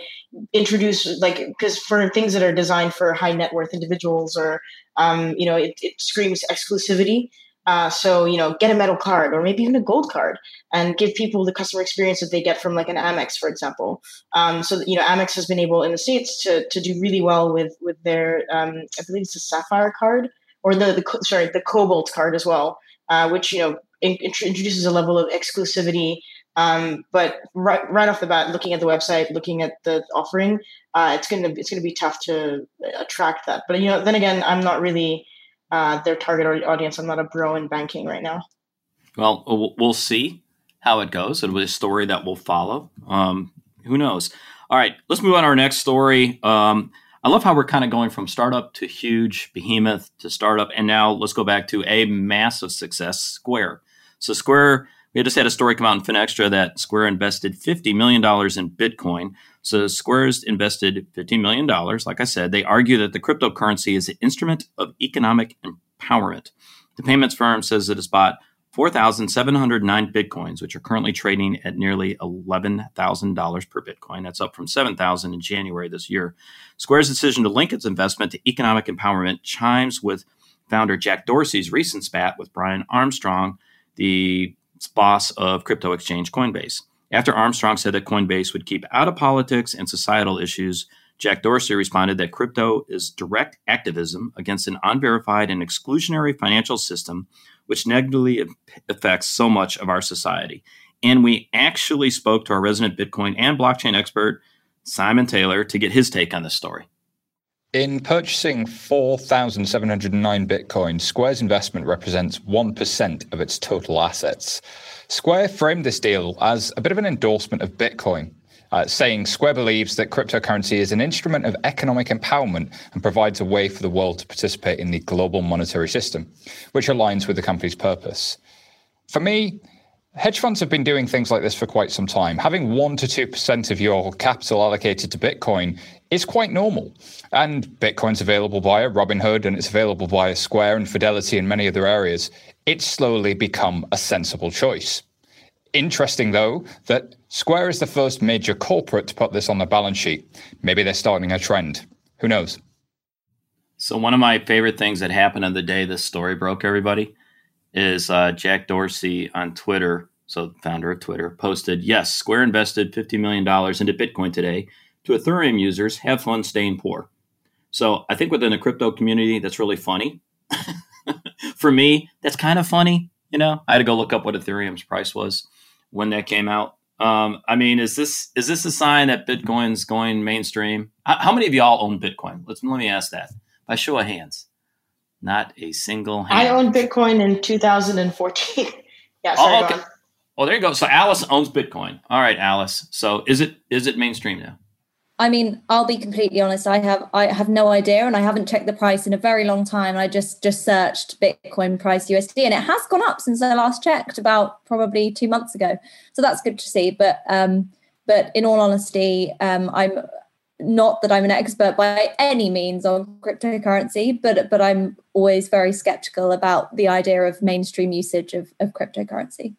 introduce like because for things that are designed for high net worth individuals, or um, you know, it, it screams exclusivity. Uh, so you know, get a metal card or maybe even a gold card, and give people the customer experience that they get from like an Amex, for example. Um, so you know, Amex has been able in the states to to do really well with with their um, I believe it's a Sapphire card or the the sorry the Cobalt card as well uh, which you know in, introduces a level of exclusivity. Um, but right right off the bat, looking at the website, looking at the offering, uh, it's gonna it's gonna be tough to attract that. But you know, then again, I'm not really uh, their target audience. I'm not a bro in banking right now. Well, we'll see how it goes. It'll be a story that will follow. Um, who knows? All right, let's move on to our next story. Um, I love how we're kind of going from startup to huge behemoth to startup. And now let's go back to a massive success, Square. So, Square, we just had a story come out in FinExtra that Square invested $50 million in Bitcoin. So, Square's invested $15 million. Like I said, they argue that the cryptocurrency is an instrument of economic empowerment. The payments firm says it has bought 4,709 bitcoins, which are currently trading at nearly $11,000 per bitcoin. That's up from 7,000 in January this year. Square's decision to link its investment to economic empowerment chimes with founder Jack Dorsey's recent spat with Brian Armstrong, the boss of crypto exchange Coinbase. After Armstrong said that Coinbase would keep out of politics and societal issues, Jack Dorsey responded that crypto is direct activism against an unverified and exclusionary financial system which negatively affects so much of our society. And we actually spoke to our resident Bitcoin and blockchain expert, Simon Taylor, to get his take on this story. In purchasing 4,709 Bitcoin, Square's investment represents 1% of its total assets. Square framed this deal as a bit of an endorsement of Bitcoin, uh, saying Square believes that cryptocurrency is an instrument of economic empowerment and provides a way for the world to participate in the global monetary system, which aligns with the company's purpose. For me, hedge funds have been doing things like this for quite some time. Having 1% to 2% of your capital allocated to Bitcoin is quite normal. And Bitcoin's available via Robinhood and it's available via Square and Fidelity and many other areas. It's slowly become a sensible choice. Interesting, though, that Square is the first major corporate to put this on the balance sheet. Maybe they're starting a trend. Who knows? So, one of my favorite things that happened on the day this story broke, everybody, is uh, Jack Dorsey on Twitter, so founder of Twitter, posted Yes, Square invested $50 million into Bitcoin today to Ethereum users. Have fun staying poor. So, I think within the crypto community, that's really funny. For me, that's kind of funny. You know, I had to go look up what Ethereum's price was when that came out. Um, I mean, is this is this a sign that Bitcoin's going mainstream? How, how, many of y'all own Bitcoin? Let's let me ask that by show of hands. Not a single. Hand. I owned Bitcoin in 2014. yeah. Sorry, oh, okay. Oh, there you go. So Alice owns Bitcoin. All right, Alice. So is it is it mainstream now? I mean, I'll be completely honest. I have I have no idea, and I haven't checked the price in a very long time. I just just searched Bitcoin price USD, and it has gone up since I last checked, about probably two months ago. So that's good to see. But um, but in all honesty, um, I'm not that I'm an expert by any means on cryptocurrency, but but I'm always very skeptical about the idea of mainstream usage of, of cryptocurrency.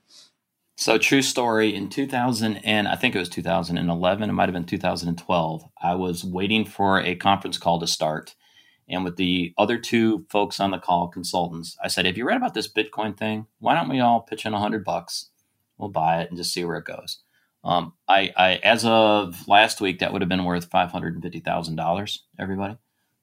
So true story. In 2000 and I think it was 2011, it might have been 2012. I was waiting for a conference call to start, and with the other two folks on the call, consultants, I said, "Have you read about this Bitcoin thing? Why don't we all pitch in a hundred bucks? We'll buy it and just see where it goes." Um, I, I, as of last week, that would have been worth five hundred and fifty thousand dollars. Everybody,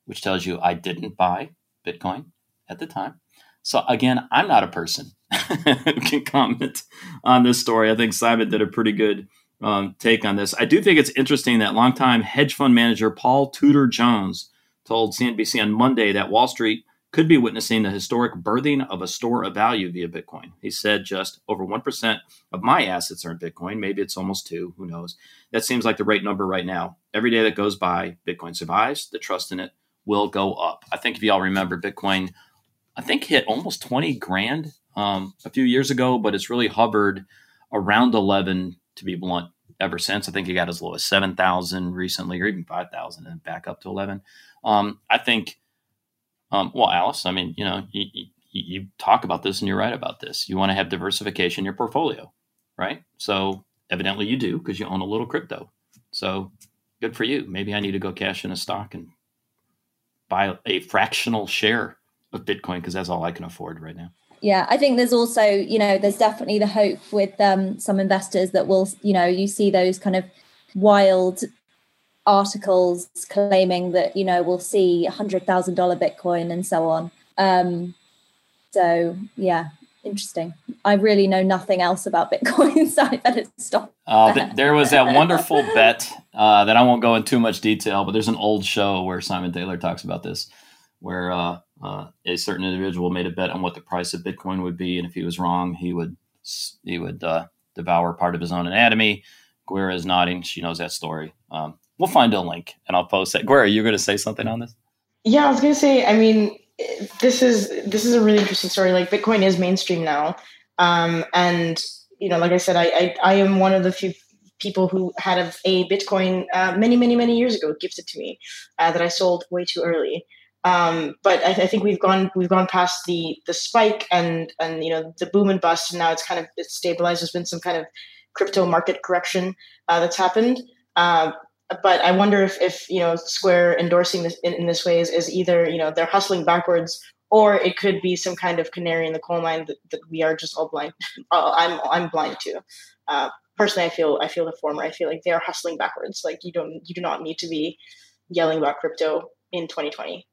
which tells you I didn't buy Bitcoin at the time. So again, I'm not a person can comment on this story. I think Simon did a pretty good um, take on this. I do think it's interesting that longtime hedge fund manager Paul Tudor Jones told CNBC on Monday that Wall Street could be witnessing the historic birthing of a store of value via Bitcoin. He said just over 1% of my assets are in Bitcoin. Maybe it's almost two, who knows? That seems like the right number right now. Every day that goes by, Bitcoin survives. The trust in it will go up. I think if y'all remember, Bitcoin, I think hit almost 20 grand um, a few years ago, but it's really hovered around 11 to be blunt ever since. I think it got as low as 7,000 recently or even 5,000 and back up to 11. Um, I think um, well, Alice, I mean, you know, you, you, you talk about this and you're right about this. You want to have diversification in your portfolio, right? So evidently you do because you own a little crypto. So good for you. Maybe I need to go cash in a stock and buy a fractional share of Bitcoin because that's all I can afford right now. Yeah, I think there's also, you know, there's definitely the hope with um, some investors that will, you know, you see those kind of wild articles claiming that you know we'll see a hundred thousand dollar Bitcoin and so on. Um, so yeah, interesting. I really know nothing else about Bitcoin, so I better stop. Uh, th- there was that wonderful bet uh, that I won't go into too much detail, but there's an old show where Simon Taylor talks about this, where uh, uh, a certain individual made a bet on what the price of Bitcoin would be, and if he was wrong, he would he would uh, devour part of his own anatomy. Gwera is nodding; she knows that story. Um, we'll find a link and I'll post it. Gwera, you going to say something on this? Yeah, I was going to say. I mean, this is this is a really interesting story. Like Bitcoin is mainstream now, um, and you know, like I said, I, I, I am one of the few people who had a, a Bitcoin uh, many many many years ago gifted to me uh, that I sold way too early. Um, but I, I, think we've gone we've gone past the the spike and and you know the boom and bust, and now it's kind of it's stabilized. There's been some kind of crypto market correction uh, that's happened. Uh, but I wonder if, if you know Square endorsing this in, in, this way is, is either you know they're hustling backwards or it could be some kind of canary in the coal mine that, that we are just all blind. I'm I'm blind to. Uh, personally, I feel I feel the former. I feel like they are hustling backwards. Like you don't you do not need to be yelling about crypto in 2020.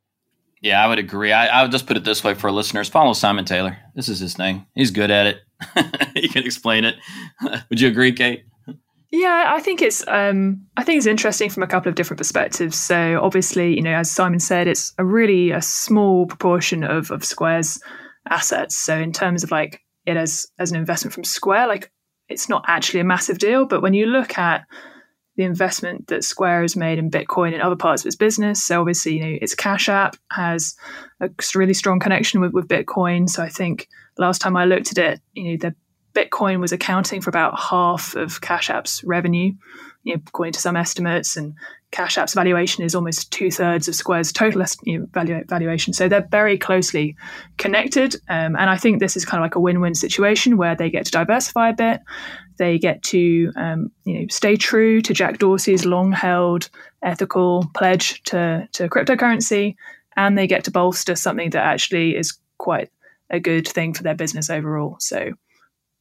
Yeah, I would agree. I, I would just put it this way for listeners: follow Simon Taylor. This is his thing. He's good at it. he can explain it. would you agree, Kate? Yeah, I think it's um, I think it's interesting from a couple of different perspectives. So obviously, you know, as Simon said, it's a really a small proportion of of Square's assets. So in terms of like it as as an investment from Square, like it's not actually a massive deal. But when you look at the investment that Square has made in Bitcoin and other parts of its business, so obviously, you know, its Cash App has a really strong connection with, with Bitcoin. So I think last time I looked at it, you know, the Bitcoin was accounting for about half of Cash App's revenue, you know, according to some estimates, and Cash App's valuation is almost two thirds of Square's total you know, valuation. So they're very closely connected, um, and I think this is kind of like a win-win situation where they get to diversify a bit, they get to um, you know stay true to Jack Dorsey's long-held ethical pledge to to cryptocurrency, and they get to bolster something that actually is quite a good thing for their business overall. So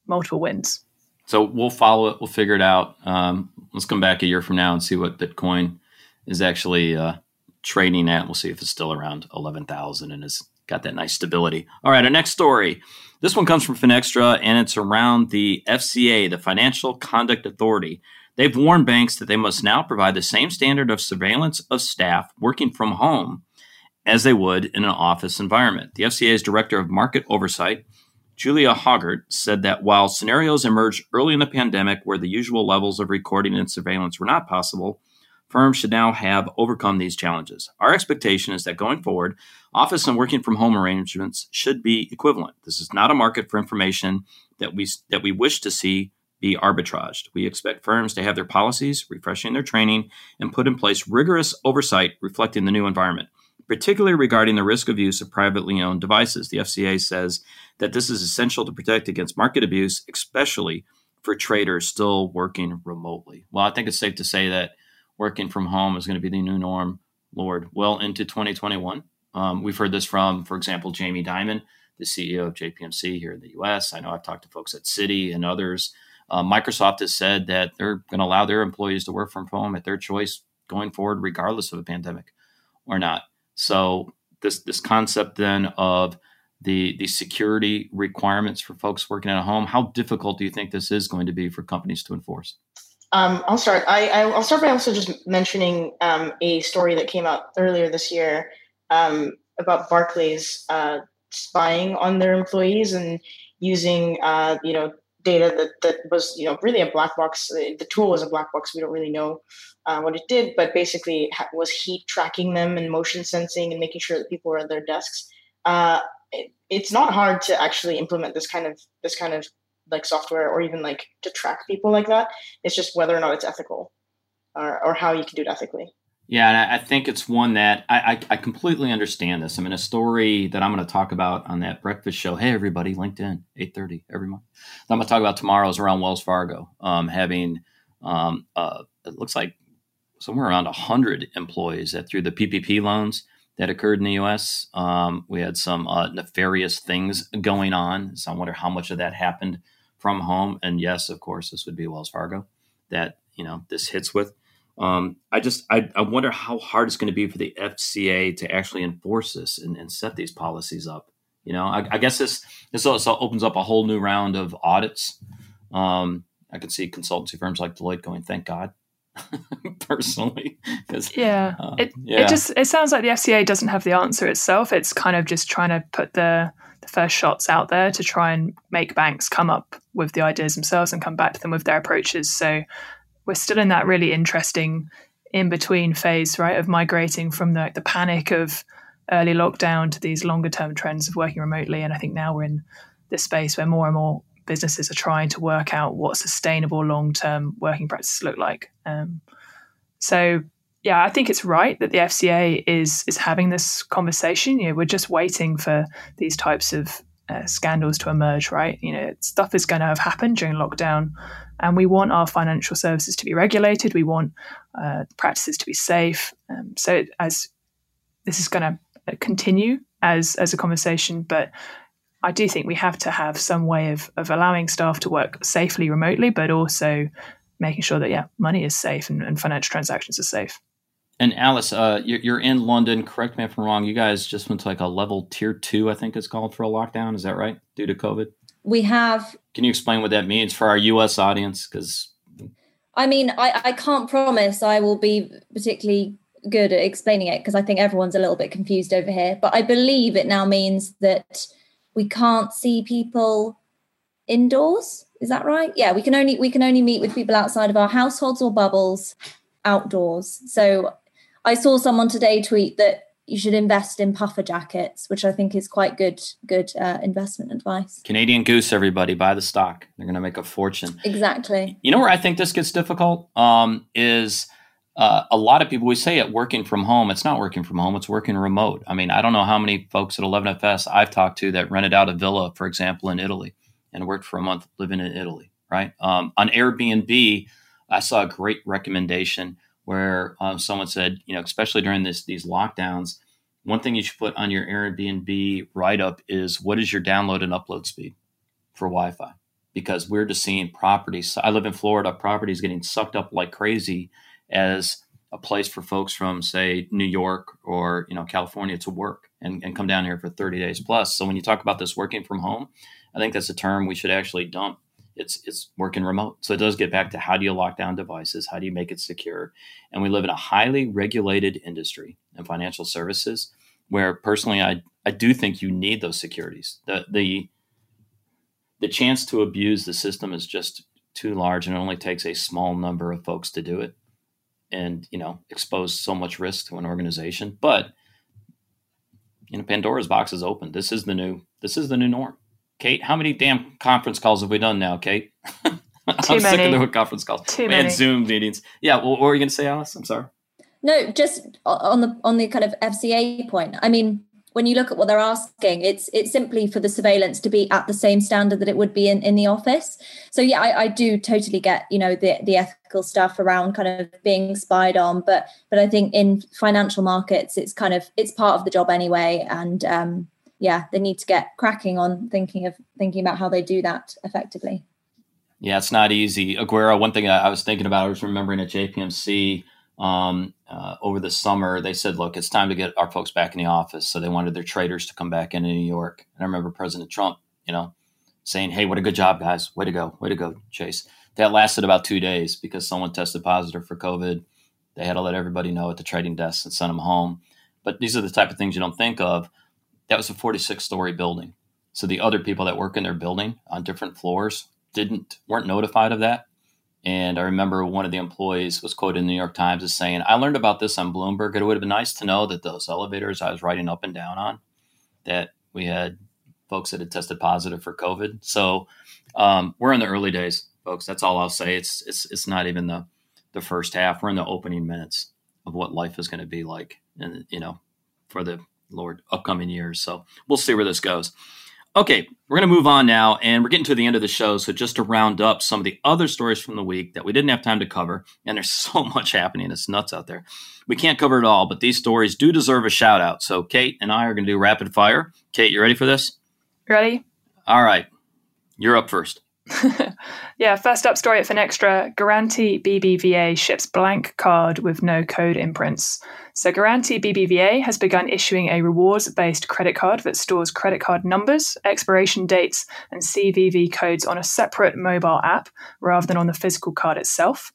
multiple wins. So we'll follow it. We'll figure it out. Um, let's come back a year from now and see what Bitcoin is actually uh, trading at. We'll see if it's still around 11,000 and has got that nice stability. All right, our next story. This one comes from Finextra and it's around the FCA, the Financial Conduct Authority. They've warned banks that they must now provide the same standard of surveillance of staff working from home as they would in an office environment. The FCA's Director of Market Oversight Julia Hoggett said that while scenarios emerged early in the pandemic where the usual levels of recording and surveillance were not possible, firms should now have overcome these challenges. Our expectation is that going forward, office and working from home arrangements should be equivalent. This is not a market for information that we that we wish to see be arbitraged. We expect firms to have their policies, refreshing their training, and put in place rigorous oversight reflecting the new environment, particularly regarding the risk of use of privately owned devices. The FCA says that this is essential to protect against market abuse, especially for traders still working remotely. Well, I think it's safe to say that working from home is going to be the new norm, Lord, well into 2021. Um, we've heard this from, for example, Jamie Dimon, the CEO of JPMC here in the US. I know I've talked to folks at Citi and others uh, Microsoft has said that they're going to allow their employees to work from home at their choice going forward, regardless of a pandemic or not. So this this concept then of the the security requirements for folks working at home, how difficult do you think this is going to be for companies to enforce? Um, I'll start. I, will start by also just mentioning um, a story that came out earlier this year um, about Barclays uh, spying on their employees and using, uh, you know, data that, that was you know really a black box. The tool was a black box. We don't really know uh, what it did but basically was heat tracking them and motion sensing and making sure that people were at their desks. Uh, it, it's not hard to actually implement this kind of this kind of like software or even like to track people like that it's just whether or not it's ethical or, or how you can do it ethically yeah, and I think it's one that I, I, I, completely understand this. I mean, a story that I'm going to talk about on that breakfast show. Hey, everybody, LinkedIn, 8:30 every month. I'm going to talk about tomorrow is around Wells Fargo um, having um, uh, it looks like somewhere around 100 employees that through the PPP loans that occurred in the U.S. Um, we had some uh, nefarious things going on. So I wonder how much of that happened from home. And yes, of course, this would be Wells Fargo that you know this hits with. Um, I just I, I, wonder how hard it's going to be for the FCA to actually enforce this and, and set these policies up. You know, I, I, guess this this also opens up a whole new round of audits. Um, I could see consultancy firms like Deloitte going, "Thank God." personally because yeah. Uh, it, yeah it just it sounds like the fca doesn't have the answer itself it's kind of just trying to put the the first shots out there to try and make banks come up with the ideas themselves and come back to them with their approaches so we're still in that really interesting in between phase, right, of migrating from the, the panic of early lockdown to these longer term trends of working remotely. And I think now we're in this space where more and more businesses are trying to work out what sustainable long term working practices look like. Um, so yeah, I think it's right that the FCA is is having this conversation. You know, we're just waiting for these types of uh, scandals to emerge, right? You know, stuff is going to have happened during lockdown and we want our financial services to be regulated. We want uh, practices to be safe. Um, so as this is going to continue as as a conversation, but I do think we have to have some way of of allowing staff to work safely remotely, but also making sure that yeah, money is safe and, and financial transactions are safe. And Alice, uh, you're in London. Correct me if I'm wrong. You guys just went to like a level tier two, I think it's called, for a lockdown. Is that right? Due to COVID we have. Can you explain what that means for our U.S. audience? Because I mean, I, I can't promise I will be particularly good at explaining it because I think everyone's a little bit confused over here. But I believe it now means that we can't see people indoors. Is that right? Yeah, we can only we can only meet with people outside of our households or bubbles outdoors. So I saw someone today tweet that you should invest in puffer jackets, which I think is quite good good uh, investment advice. Canadian Goose, everybody, buy the stock. They're going to make a fortune. Exactly. You know where I think this gets difficult um, is uh, a lot of people we say it working from home. It's not working from home. It's working remote. I mean, I don't know how many folks at 11FS I've talked to that rented out a villa, for example, in Italy and worked for a month living in Italy. Right um, on Airbnb, I saw a great recommendation where um, someone said, you know, especially during this these lockdowns, one thing you should put on your Airbnb write up is what is your download and upload speed for Wi-Fi? Because we're just seeing properties. I live in Florida. Properties getting sucked up like crazy as a place for folks from say New York or you know California to work and, and come down here for 30 days plus. So when you talk about this working from home, I think that's a term we should actually dump it's it's working remote. So it does get back to how do you lock down devices? How do you make it secure? And we live in a highly regulated industry in financial services where personally I I do think you need those securities. The the the chance to abuse the system is just too large and it only takes a small number of folks to do it and you know expose so much risk to an organization but you know pandora's box is open this is the new this is the new norm Kate, how many damn conference calls have we done now, Kate? I'm many. sick of the conference calls Too and many. Zoom meetings. Yeah, well, what were you going to say, Alice? I'm sorry. No, just on the on the kind of FCA point. I mean, when you look at what they're asking, it's it's simply for the surveillance to be at the same standard that it would be in, in the office. So yeah, I, I do totally get you know the the ethical stuff around kind of being spied on, but but I think in financial markets, it's kind of it's part of the job anyway, and um, yeah, they need to get cracking on thinking of thinking about how they do that effectively. Yeah, it's not easy. Aguero, one thing I I was thinking about, I was remembering at JPMC um, uh, over the summer, they said, look, it's time to get our folks back in the office. So they wanted their traders to come back into New York. And I remember President Trump, you know, saying, hey, what a good job, guys. Way to go. Way to go, Chase. That lasted about two days because someone tested positive for COVID. They had to let everybody know at the trading desk and send them home. But these are the type of things you don't think of. That was a 46 story building. So the other people that work in their building on different floors didn't weren't notified of that. And I remember one of the employees was quoted in the New York Times as saying, I learned about this on Bloomberg. It would have been nice to know that those elevators I was riding up and down on, that we had folks that had tested positive for COVID. So um, we're in the early days, folks. That's all I'll say. It's it's it's not even the the first half. We're in the opening minutes of what life is going to be like, and you know, for the Lord upcoming years. So we'll see where this goes. Okay, we're going to move on now, and we're getting to the end of the show. So, just to round up some of the other stories from the week that we didn't have time to cover, and there's so much happening, it's nuts out there. We can't cover it all, but these stories do deserve a shout out. So, Kate and I are going to do rapid fire. Kate, you ready for this? Ready? All right, you're up first. yeah, first up story at Finextra Garanti BBVA ships blank card with no code imprints. So, Garanti BBVA has begun issuing a rewards based credit card that stores credit card numbers, expiration dates, and CVV codes on a separate mobile app rather than on the physical card itself.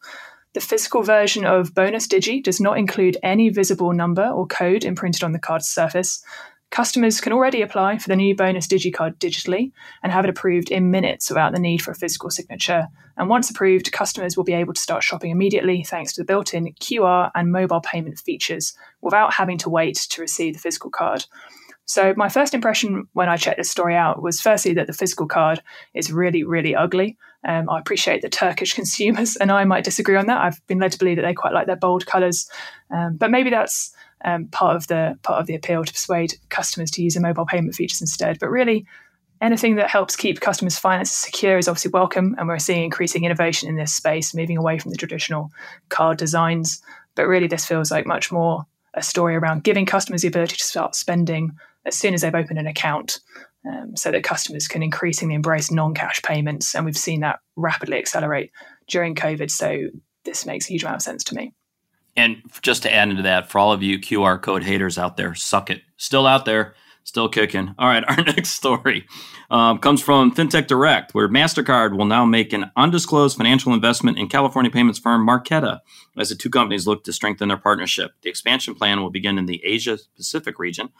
The physical version of Bonus Digi does not include any visible number or code imprinted on the card's surface. Customers can already apply for the new bonus DigiCard digitally and have it approved in minutes without the need for a physical signature. And once approved, customers will be able to start shopping immediately thanks to the built in QR and mobile payment features without having to wait to receive the physical card. So, my first impression when I checked this story out was firstly that the physical card is really, really ugly. Um, I appreciate that Turkish consumers and I might disagree on that. I've been led to believe that they quite like their bold colours, um, but maybe that's um, part of the part of the appeal to persuade customers to use the mobile payment features instead. But really, anything that helps keep customers' finances secure is obviously welcome, and we're seeing increasing innovation in this space, moving away from the traditional card designs. But really, this feels like much more a story around giving customers the ability to start spending as soon as they've opened an account. Um, so that customers can increasingly embrace non-cash payments, and we've seen that rapidly accelerate during COVID. So this makes a huge amount of sense to me. And just to add into that, for all of you QR code haters out there, suck it. Still out there, still kicking. All right, our next story um, comes from FinTech Direct, where MasterCard will now make an undisclosed financial investment in California payments firm Marqeta as the two companies look to strengthen their partnership. The expansion plan will begin in the Asia Pacific region.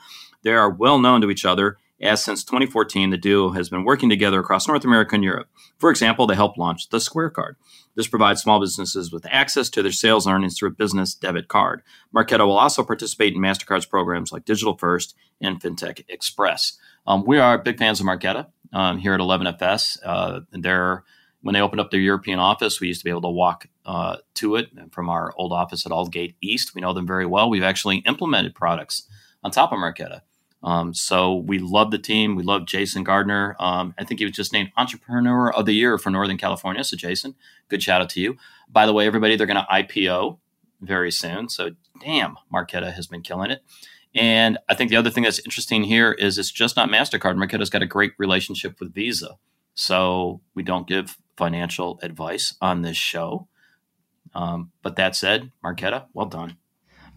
They are well known to each other as since 2014, the duo has been working together across North America and Europe. For example, they helped launch the Square Card. This provides small businesses with access to their sales earnings through a business debit card. Marqeta will also participate in MasterCard's programs like Digital First and FinTech Express. Um, we are big fans of Marqeta um, here at 11FS. Uh, they're when they opened up their European office, we used to be able to walk uh, to it from our old office at Aldgate East. We know them very well. We've actually implemented products on top of Marqeta. Um, so we love the team. We love Jason Gardner. Um, I think he was just named Entrepreneur of the Year for Northern California. So Jason, good shout out to you. By the way, everybody, they're going to IPO very soon. So damn, Marqeta has been killing it. And I think the other thing that's interesting here is it's just not MasterCard. Marqeta's got a great relationship with Visa. So we don't give financial advice on this show. Um, but that said, Marqeta, well done.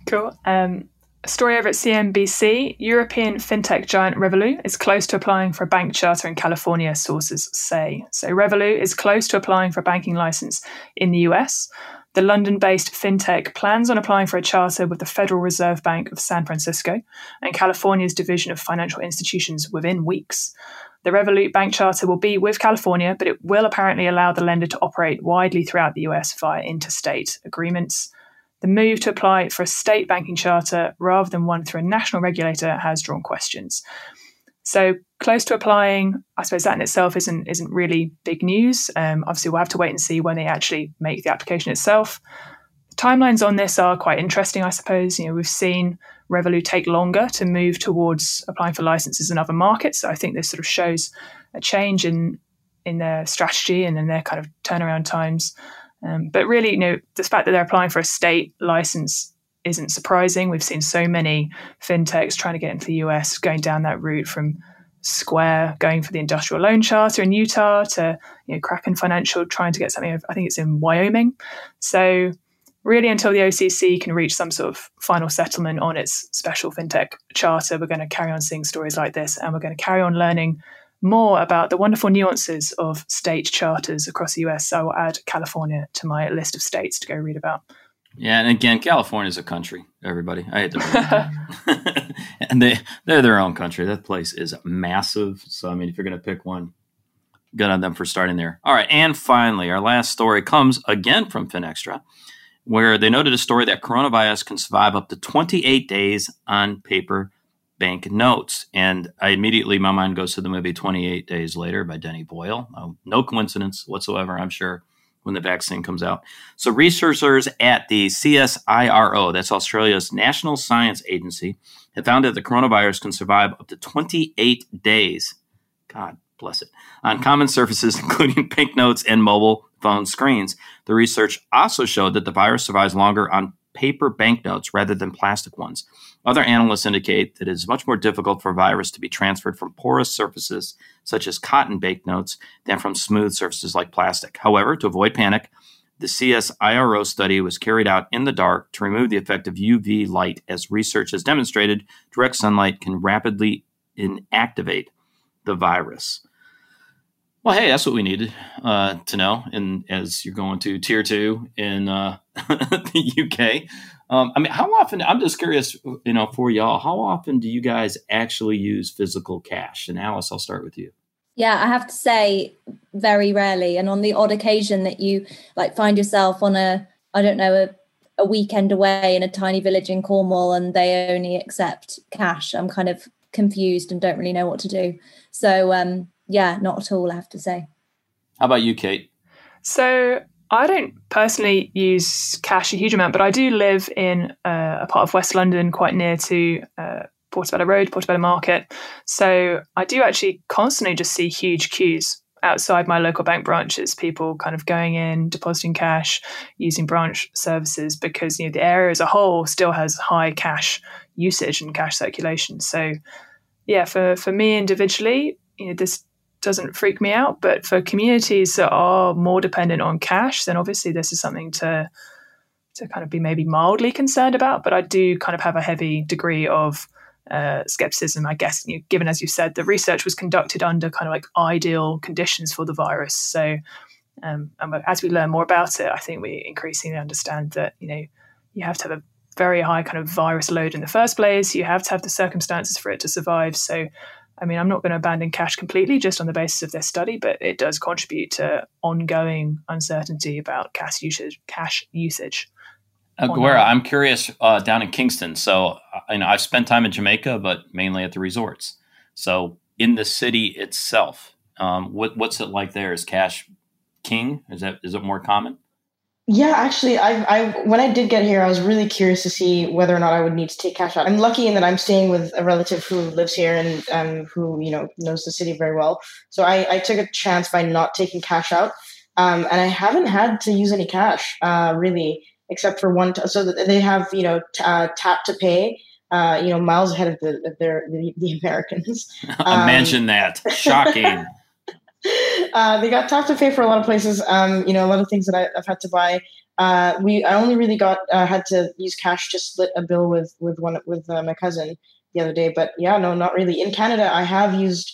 Cool. Um, a story over at CNBC European fintech giant Revolut is close to applying for a bank charter in California, sources say. So, Revolut is close to applying for a banking license in the US. The London based fintech plans on applying for a charter with the Federal Reserve Bank of San Francisco and California's Division of Financial Institutions within weeks. The Revolut bank charter will be with California, but it will apparently allow the lender to operate widely throughout the US via interstate agreements. The move to apply for a state banking charter rather than one through a national regulator has drawn questions. So close to applying, I suppose that in itself isn't isn't really big news. Um, obviously, we'll have to wait and see when they actually make the application itself. The timelines on this are quite interesting, I suppose. You know, we've seen Revolut take longer to move towards applying for licenses in other markets. So I think this sort of shows a change in in their strategy and in their kind of turnaround times. Um, but really, you know, the fact that they're applying for a state license isn't surprising. We've seen so many fintechs trying to get into the US going down that route from Square going for the industrial loan charter in Utah to you know, Kraken Financial trying to get something. I think it's in Wyoming. So really, until the OCC can reach some sort of final settlement on its special fintech charter, we're going to carry on seeing stories like this, and we're going to carry on learning more about the wonderful nuances of state charters across the US. I will add California to my list of states to go read about. Yeah, and again, California is a country. Everybody, I hate to, and they they're their own country. That place is massive. So I mean, if you're going to pick one, good on them for starting there. All right, and finally, our last story comes again from FinExtra, where they noted a story that coronavirus can survive up to 28 days on paper bank notes. And I immediately, my mind goes to the movie 28 Days Later by Danny Boyle. No, no coincidence whatsoever, I'm sure when the vaccine comes out. So, researchers at the CSIRO, that's Australia's National Science Agency, have found that the coronavirus can survive up to 28 days. God bless it. On common surfaces, including pink notes and mobile phone screens. The research also showed that the virus survives longer on paper banknotes rather than plastic ones. Other analysts indicate that it is much more difficult for virus to be transferred from porous surfaces such as cotton banknotes than from smooth surfaces like plastic. However, to avoid panic, the CSIRO study was carried out in the dark to remove the effect of UV light, as research has demonstrated direct sunlight can rapidly inactivate the virus. Well, hey, that's what we needed uh, to know. And as you're going to tier two in uh, the UK, um, I mean, how often? I'm just curious, you know, for y'all, how often do you guys actually use physical cash? And Alice, I'll start with you. Yeah, I have to say, very rarely. And on the odd occasion that you like find yourself on a, I don't know, a, a weekend away in a tiny village in Cornwall and they only accept cash, I'm kind of confused and don't really know what to do. So, um, yeah, not at all, I have to say. How about you, Kate? So I don't personally use cash a huge amount, but I do live in uh, a part of West London quite near to uh, Portobello Road, Portobello Market. So I do actually constantly just see huge queues outside my local bank branches, people kind of going in, depositing cash, using branch services because you know the area as a whole still has high cash usage and cash circulation. So yeah, for for me individually, you know, this doesn't freak me out. But for communities that are more dependent on cash, then obviously this is something to to kind of be maybe mildly concerned about. But I do kind of have a heavy degree of uh, skepticism, I guess, you know, given as you said, the research was conducted under kind of like ideal conditions for the virus. So um, as we learn more about it, I think we increasingly understand that you know you have to have a very high kind of virus load in the first place. You have to have the circumstances for it to survive. So I mean, I'm not going to abandon cash completely just on the basis of this study, but it does contribute to ongoing uncertainty about cash usage. Cash usage. Uh, Gwera, I'm curious uh, down in Kingston. So, uh, you know, I've spent time in Jamaica, but mainly at the resorts. So, in the city itself, um, what, what's it like there? Is cash king? Is that is it more common? Yeah, actually, I, I when I did get here, I was really curious to see whether or not I would need to take cash out. I'm lucky in that I'm staying with a relative who lives here and um, who you know knows the city very well. So I, I took a chance by not taking cash out, um, and I haven't had to use any cash uh, really, except for one. T- so they have you know t- uh, tap to pay. Uh, you know, miles ahead of the of their the, the Americans. Um, Imagine that! Shocking. Uh, they got tap to pay for a lot of places. Um, you know, a lot of things that I, have had to buy. Uh, we I only really got uh, had to use cash to split a bill with with one with uh, my cousin the other day. But yeah, no, not really. In Canada, I have used.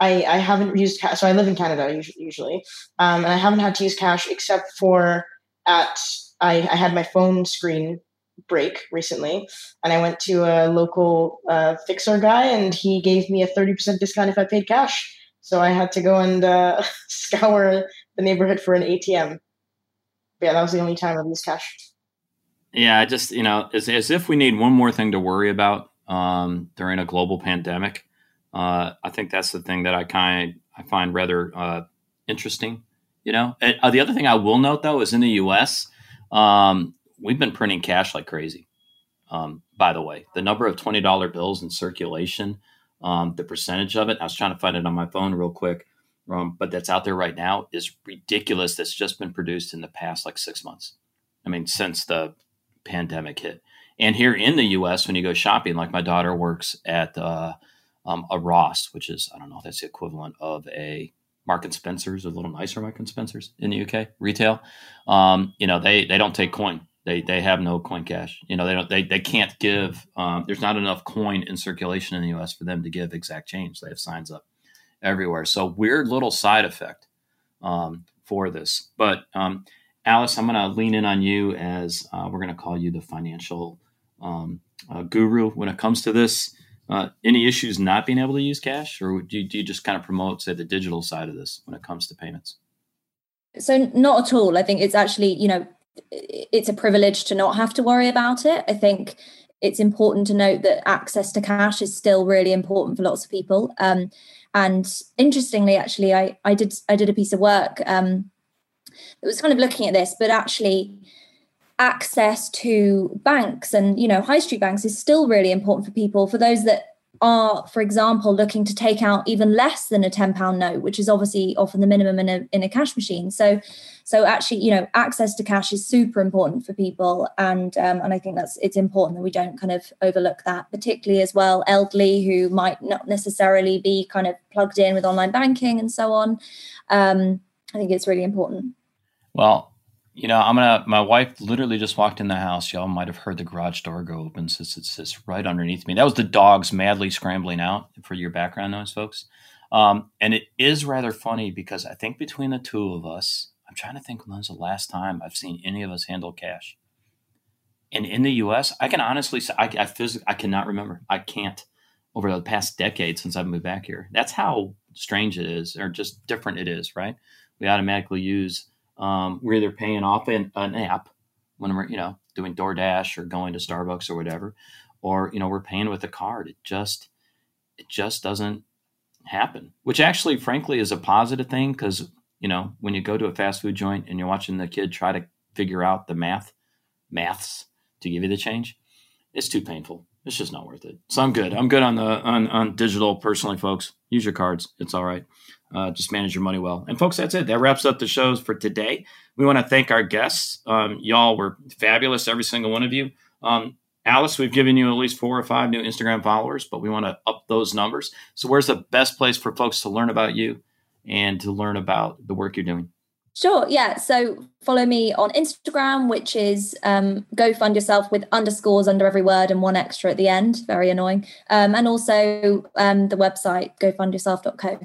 I, I haven't used cash. So I live in Canada usually, um, and I haven't had to use cash except for at I, I had my phone screen break recently, and I went to a local uh, fixer guy, and he gave me a thirty percent discount if I paid cash. So I had to go and uh, scour the neighborhood for an ATM. But yeah, that was the only time I've used cash. Yeah, I just, you know, as, as if we need one more thing to worry about um, during a global pandemic. Uh, I think that's the thing that I kind I find rather uh, interesting. You know, and, uh, the other thing I will note though is in the U.S. Um, we've been printing cash like crazy. Um, by the way, the number of twenty dollar bills in circulation, um, the percentage of it. I was trying to find it on my phone real quick, um, but that's out there right now is ridiculous. That's just been produced in the past like six months. I mean, since the pandemic hit. And here in the U.S., when you go shopping, like my daughter works at uh, um, a Ross, which is I don't know, that's the equivalent of a Mark and Spencer's, a little nicer Mark and Spencer's in the UK retail. Um, you know, they they don't take coin. They they have no coin cash. You know, they don't they they can't give. Um, there's not enough coin in circulation in the U.S. for them to give exact change. They have signs up everywhere. So weird little side effect um, for this. But um, Alice, I'm going to lean in on you as uh, we're going to call you the financial um, uh, guru when it comes to this. Uh, any issues not being able to use cash, or do you, do you just kind of promote, say, the digital side of this when it comes to payments? So, not at all. I think it's actually, you know, it's a privilege to not have to worry about it. I think it's important to note that access to cash is still really important for lots of people. Um, and interestingly, actually, I, I did I did a piece of work um, that was kind of looking at this, but actually access to banks and you know high street banks is still really important for people for those that are for example looking to take out even less than a 10 pound note which is obviously often the minimum in a, in a cash machine. So so actually you know access to cash is super important for people. And um, and i think that's it's important that we don't kind of overlook that particularly as well elderly who might not necessarily be kind of plugged in with online banking and so on. Um, i think it's really important. Well you know, I'm gonna. My wife literally just walked in the house. Y'all might have heard the garage door go open since it's right underneath me. That was the dogs madly scrambling out for your background noise, folks. Um, and it is rather funny because I think between the two of us, I'm trying to think when's the last time I've seen any of us handle cash. And in the U.S., I can honestly say I, I physically I cannot remember. I can't over the past decade since I've moved back here. That's how strange it is, or just different it is, right? We automatically use um, we're either paying off an, an app when we're, you know, doing DoorDash or going to Starbucks or whatever, or, you know, we're paying with a card. It just, it just doesn't happen, which actually, frankly, is a positive thing because, you know, when you go to a fast food joint and you're watching the kid try to figure out the math, maths to give you the change, it's too painful. It's just not worth it. So I'm good. I'm good on the on, on digital personally, folks. Use your cards. It's all right. Uh, just manage your money well. And folks, that's it. That wraps up the shows for today. We want to thank our guests. Um, y'all were fabulous, every single one of you. Um, Alice, we've given you at least four or five new Instagram followers, but we want to up those numbers. So, where's the best place for folks to learn about you and to learn about the work you're doing? Sure. Yeah. So follow me on Instagram, which is um, go fund yourself with underscores under every word and one extra at the end. Very annoying. Um, and also um, the website, gofundyourself.co.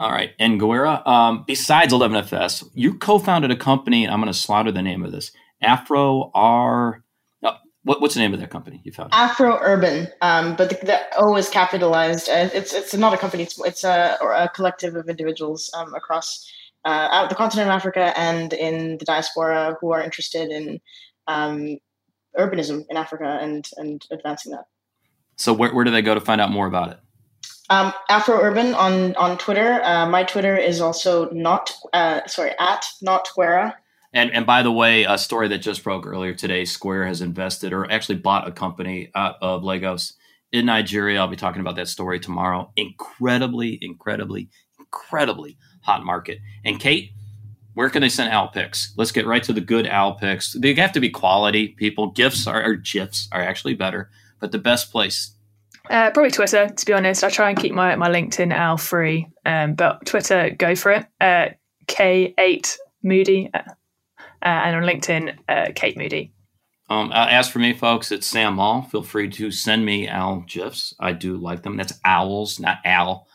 All right. And Gwera, um, besides 11FS, you co founded a company. I'm going to slaughter the name of this Afro R. What, what's the name of that company you founded? Afro Urban, um, but the, the, O is capitalized. Uh, it's it's not a company. It's it's a, a collective of individuals um, across uh, the continent of Africa and in the diaspora who are interested in um, urbanism in Africa and and advancing that. So where where do they go to find out more about it? Um, Afro Urban on on Twitter. Uh, my Twitter is also not uh, sorry at not Gwera. And and by the way, a story that just broke earlier today: Square has invested or actually bought a company out of Lagos in Nigeria. I'll be talking about that story tomorrow. Incredibly, incredibly, incredibly hot market. And Kate, where can they send owl picks? Let's get right to the good owl picks. They have to be quality people. Gifts are or gifs are actually better, but the best place uh, probably Twitter, to be honest. I try and keep my, my LinkedIn Al free, um, but Twitter, go for it. Uh, K8 Moody, uh, uh, and on LinkedIn, uh, Kate Moody. Um, as for me, folks, it's Sam Maule. Feel free to send me Al GIFs. I do like them. That's owls, not Al.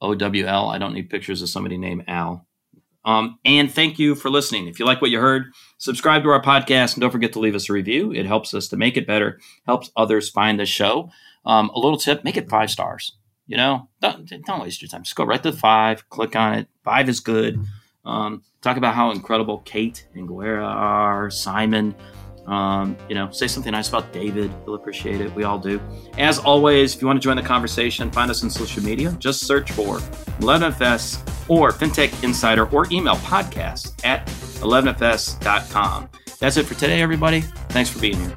O W L. I don't need pictures of somebody named Al. Um, and thank you for listening. If you like what you heard, subscribe to our podcast and don't forget to leave us a review. It helps us to make it better, helps others find the show. Um, a little tip: make it five stars. You know, don't, don't waste your time. Just go right to five. Click on it. Five is good. Um, talk about how incredible Kate and Gwera are. Simon, Um, you know, say something nice about David. He'll appreciate it. We all do. As always, if you want to join the conversation, find us on social media. Just search for 11FS or FinTech Insider or email podcast at 11FS.com. That's it for today, everybody. Thanks for being here.